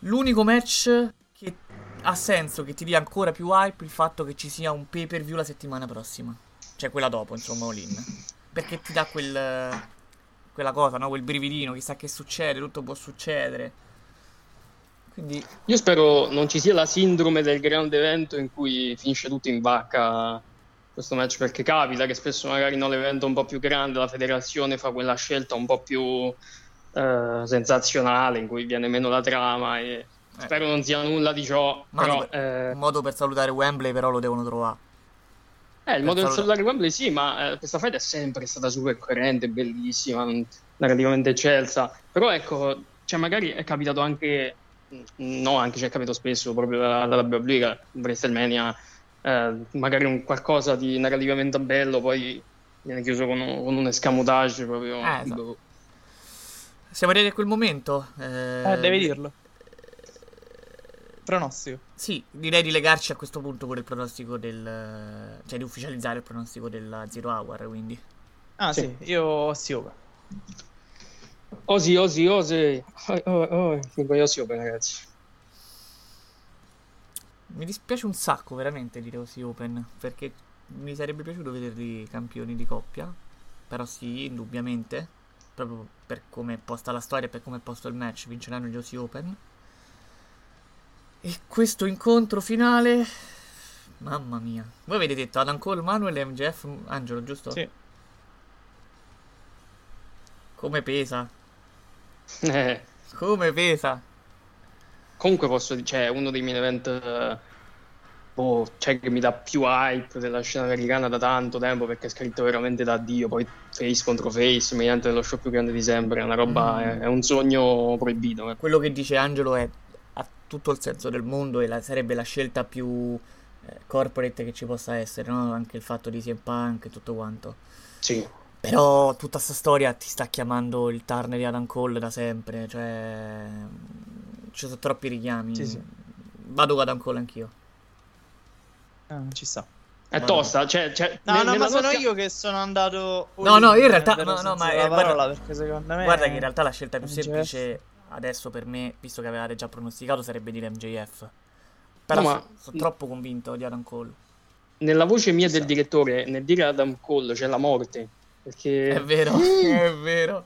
l'unico match che ha senso, che ti dia ancora più hype il fatto che ci sia un pay per view la settimana prossima. Cioè quella dopo, insomma, all in. Perché ti dà quel... Quella cosa, no? Quel brividino, chissà che succede, tutto può succedere. Quindi... Io spero non ci sia la sindrome del grande evento in cui finisce tutto in vacca questo match, perché capita che spesso magari no, l'evento un po' più grande, la federazione fa quella scelta un po' più eh, sensazionale, in cui viene meno la trama e spero non sia nulla di ciò. Però, per- eh, Un modo per salutare Wembley però lo devono trovare. Eh, il modo Per salutare Wembley sì, ma eh, questa fight è sempre stata super coerente, bellissima, narrativamente eccelsa. Però ecco, cioè magari è capitato anche no, anche ci è capitato spesso proprio alla WWE, che WrestleMania, eh, magari un qualcosa di narrativamente bello, poi viene chiuso con, un- con un escamotage proprio. Eh, esatto. Siamo arrivati a quel momento. Eh, Eh, devi dirlo. Pronostico. Sì, direi di legarci a questo punto con il pronostico del... cioè di ufficializzare il pronostico della Zero Hour, quindi. Ah, sì, io sì, over. Osi, osi, osi. Oh, oh, oh. Open, ragazzi. Mi dispiace un sacco veramente dire così Open, perché mi sarebbe piaciuto vederli campioni di coppia, però sì, indubbiamente, proprio per come è posta la storia e per come è posto il match, vinceranno gli Aussie Open. E questo incontro finale, mamma mia. Voi avete detto Adam Cole, Manuel e MJF Angelo, giusto? Sì. Come pesa? Eh, Come pesa? comunque posso dire, cioè, uno dei miei event eh, boh, cioè, che mi dà più hype della scena americana da tanto tempo perché è scritto veramente da Dio. Poi face contro face, mediante lo show più grande di sempre. È una roba, Mm. è, è un sogno proibito. eh. Quello che dice Angelo è, ha tutto il senso del mondo e la- sarebbe la scelta più eh, corporate che ci possa essere, no? Anche il fatto di CM Punk e tutto quanto. Sì. Però tutta sta storia ti sta chiamando il Turner di Adam Cole da sempre, cioè ci sono troppi richiami. Sì, sì. Vado con Adam Cole anch'io. Ah, ci sta. È tosta, cioè, cioè, No, ne- no, ma sono nostra- io che sono andato. No, no, io in realtà no, no, ma eh, guarda, parola, perché secondo me guarda che in realtà la scelta più MJF semplice adesso per me, visto che avevate già pronosticato, sarebbe dire MJF. Però No, ma- sono troppo convinto di Adam Cole. Nella voce mia del direttore, nel dire Adam Cole c'è la morte. Perché È vero, è vero.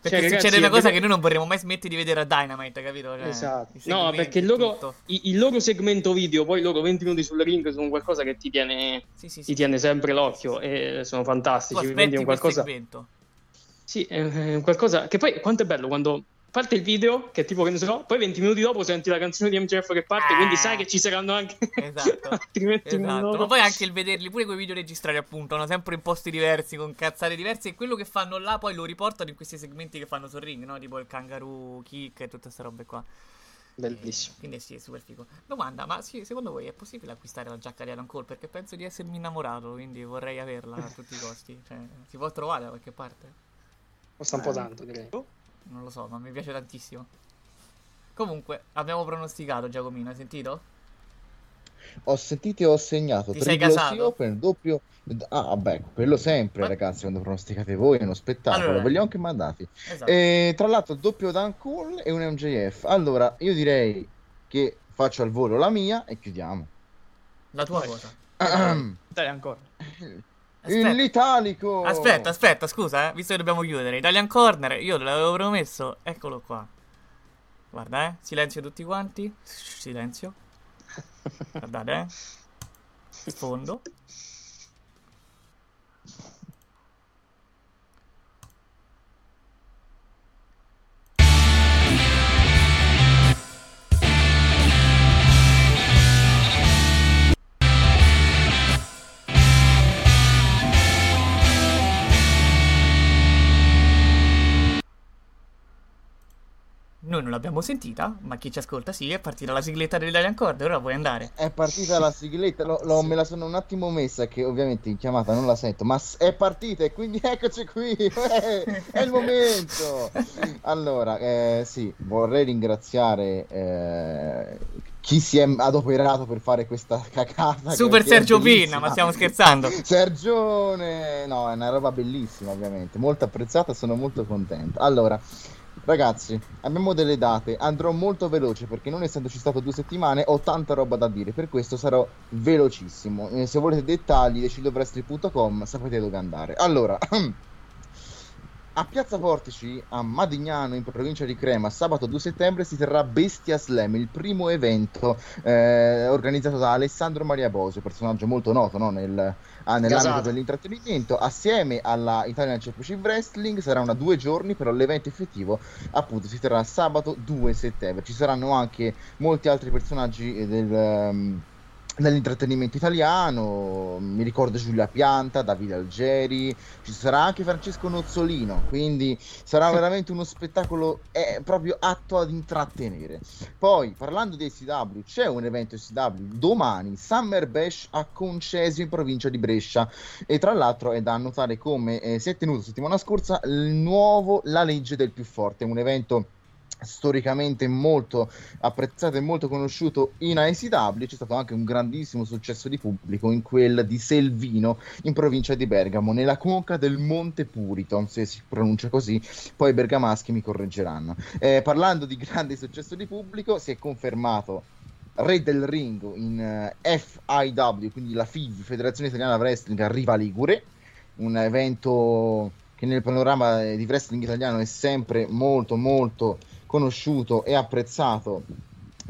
Perché Cioè, ragazzi, succede una cosa che noi non vorremmo mai smettere di vedere a Dynamite, capito? Cioè, Esatto. No, perché il loro, il loro segmento video, poi i loro 20 minuti sul ring sono qualcosa che ti tiene, Sì, sì, ti sì. tiene sempre l'occhio e sono fantastici. Quindi è un qualcosa. segmento. Sì, è un qualcosa che poi quanto è bello quando parte il video, che tipo che ne so, poi 20 minuti dopo senti la canzone di MJF che parte, quindi sai che ci saranno anche Esatto. altri 20 Esatto, minuti. ma poi anche il vederli, pure quei video registrati appunto, hanno sempre in posti diversi, con cazzate diverse e quello che fanno là poi lo riportano in questi segmenti che fanno sul ring, no? Tipo il kangaroo kick e tutte queste robe qua. Bellissimo. Quindi sì, è super figo. Domanda, ma sì, secondo voi è possibile acquistare la giacca di Adam Cole? Perché penso di essermi innamorato, quindi vorrei averla a tutti i costi. Cioè, si può trovare da qualche parte? Costa un po' tanto, direi. Non lo so, ma mi piace tantissimo. Comunque, abbiamo pronosticato Giacomino, hai sentito? Ho sentito e ho segnato. Ti sei gasato? Open, doppio. Ah, vabbè, quello sempre, Ma- ragazzi, quando pronosticate voi è uno spettacolo. Allora. Ve li ho anche mandati. Esatto. E tra l'altro, doppio Dan Cool e un MJF. Allora, io direi che faccio al volo la mia e chiudiamo. La tua cosa. Dai ancora. Aspetta. L'italico! Aspetta, aspetta, scusa, eh, visto che dobbiamo chiudere. Italian Corner, io te l'avevo promesso, eccolo qua. Guarda, eh, silenzio tutti quanti. Silenzio. Guardate, eh. Sfondo. Noi non l'abbiamo sentita, ma chi ci ascolta sì, è partita la sigletta dell'Italian Corner, ora puoi andare. È partita la sigletta, l'ho- l'ho- me la sono un attimo messa che ovviamente in chiamata non la sento, ma è partita e quindi eccoci qui, eh, è il momento. Allora, eh, sì, vorrei ringraziare eh, chi si è adoperato per fare questa cacata. Super Sergio Pinna, ma stiamo scherzando. Sergione, no, è una roba bellissima ovviamente, molto apprezzata, sono molto contento. Allora, ragazzi, abbiamo delle date, andrò molto veloce perché non essendoci stato due settimane ho tanta roba da dire, per questo sarò velocissimo. Eh, se volete dettagli, decidovestri.com sapete dove andare. Allora, a Piazza Portici, a Madignano, in provincia di Crema, sabato 2 settembre si terrà Bestia Slam, il primo evento eh, organizzato da Alessandro Maria Bosio, personaggio molto noto no, nel, ah, nell'ambito Gasato. dell'intrattenimento, assieme alla Italian Championship Wrestling. Sarà una due giorni, però l'evento effettivo appunto si terrà sabato 2 settembre. Ci saranno anche molti altri personaggi eh, del... ehm, dell'intrattenimento italiano, mi ricordo Giulia Pianta, Davide Algeri, ci sarà anche Francesco Nozzolino, quindi sarà veramente uno spettacolo eh, proprio atto ad intrattenere. Poi, parlando di SW, c'è un evento SW domani, Summer Bash a Concesio in provincia di Brescia e tra l'altro è da annotare come eh, si è tenuto settimana scorsa il nuovo La legge del più forte, un evento storicamente molto apprezzato e molto conosciuto in AECW c'è stato anche un grandissimo successo di pubblico in quel di Selvino in provincia di Bergamo nella conca del Monte Purito se si pronuncia così poi i bergamaschi mi correggeranno. Eh, parlando di grande successo di pubblico si è confermato Re del Ring in uh, FIW quindi la FIV Federazione Italiana Wrestling a Riva Ligure un evento che nel panorama di wrestling italiano è sempre molto molto conosciuto e apprezzato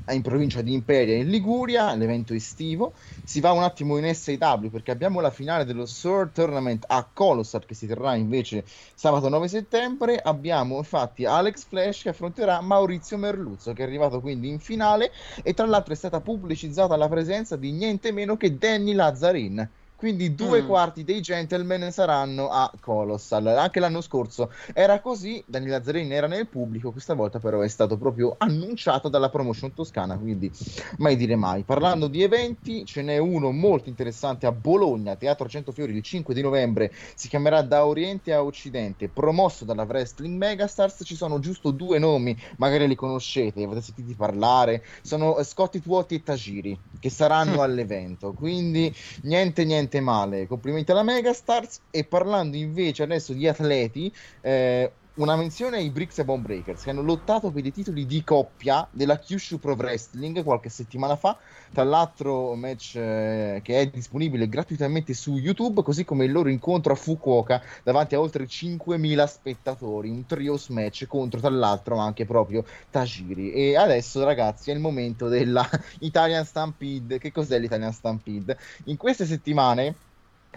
in provincia di Imperia in Liguria, l'evento estivo. Si va un attimo in SAW perché abbiamo la finale dello Sword Tournament a Colossal che si terrà invece sabato 9 settembre. Abbiamo infatti Alex Flash che affronterà Maurizio Merluzzo che è arrivato quindi in finale e tra l'altro è stata pubblicizzata la presenza di niente meno che Danny Lazzarin quindi due mm. quarti dei gentleman saranno a Colossal. Anche l'anno scorso era così, Daniele Lazzarini era nel pubblico, questa volta però è stato proprio annunciato dalla promotion toscana, quindi mai dire mai. Parlando di eventi, ce n'è uno molto interessante a Bologna, Teatro Centofiori, il 5 di novembre, si chiamerà Da Oriente a Occidente, promosso dalla Wrestling Megastars, ci sono giusto due nomi, magari li conoscete, avete sentito parlare, sono Scotty Tuotti e Tagiri, che saranno all'evento, quindi niente niente niente male. Complimenti alla Megastars. E parlando invece adesso di atleti, eh, una menzione ai Bricks e Bone Breakers che hanno lottato per i titoli di coppia della Kyushu Pro Wrestling qualche settimana fa. Tra l'altro, match eh, che è disponibile gratuitamente su YouTube, così come il loro incontro a Fukuoka davanti a oltre 5.000 spettatori. Un trios match contro, tra l'altro, anche proprio Tajiri. E adesso, ragazzi, è il momento della Italian Stampede. Che cos'è l'Italian Stampede? In queste settimane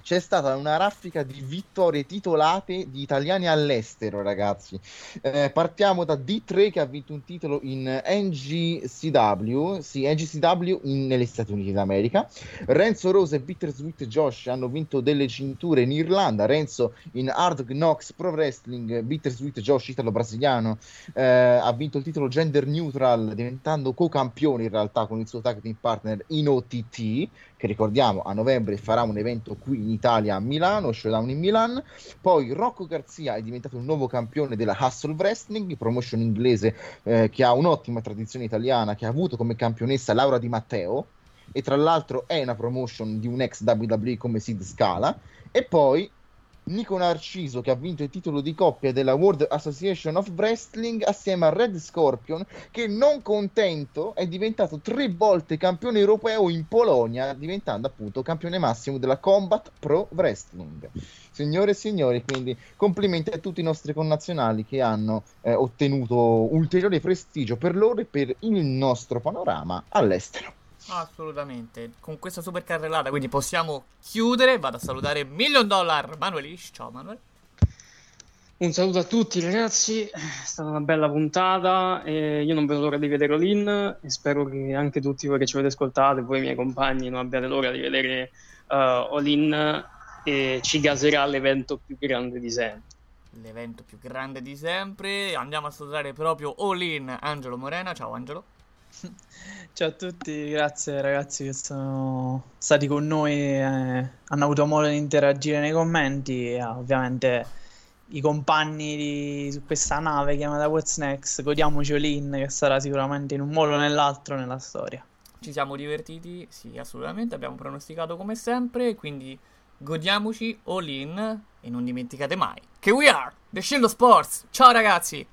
c'è stata una raffica di vittorie titolate di italiani all'estero, ragazzi. Eh, partiamo da D3 che ha vinto un titolo in NGCW, sì, NGCW in, negli Stati Uniti d'America. Renzo Rose e Bittersweet Josh hanno vinto delle cinture in Irlanda. Renzo in Hard Knocks Pro Wrestling, Bittersweet Josh italo-brasiliano, eh, ha vinto il titolo gender neutral, diventando co-campione in realtà con il suo tag team partner in OTT che ricordiamo a novembre farà un evento qui in Italia a Milano, Showdown in Milan. Poi Rocco Garzia è diventato il nuovo campione della Hustle Wrestling, promotion inglese eh, che ha un'ottima tradizione italiana, che ha avuto come campionessa Laura Di Matteo e tra l'altro è una promotion di un ex WWE come Sid Scala. E poi Nico Narciso che ha vinto il titolo di coppia della World Association of Wrestling assieme a Red Scorpion che non contento è diventato tre volte campione europeo in Polonia diventando appunto campione massimo della Combat Pro Wrestling. Signore e signori, quindi complimenti a tutti i nostri connazionali che hanno eh, ottenuto ulteriore prestigio per loro e per il nostro panorama all'estero. Assolutamente. Con questa super carrellata, quindi possiamo chiudere. Vado a salutare Million Dollar Manuelish. Ciao Manuel. Un saluto a tutti ragazzi, è stata una bella puntata e io non vedo l'ora di vedere Olin e spero che anche tutti voi che ci avete ascoltato e voi miei compagni non abbiate l'ora di vedere uh, Olin e ci gaserà l'evento più grande di sempre. L'evento più grande di sempre, andiamo a salutare proprio Olin Angelo Morena, ciao Angelo. Ciao a tutti, grazie ragazzi che sono stati con noi, e hanno avuto modo di interagire nei commenti e ovviamente i compagni di, su questa nave chiamata What's Next, godiamoci Olin che sarà sicuramente in un modo o nell'altro nella storia. Ci siamo divertiti, sì assolutamente, abbiamo pronosticato come sempre, quindi godiamoci Olin e non dimenticate mai che we are The Shield Sports, ciao ragazzi!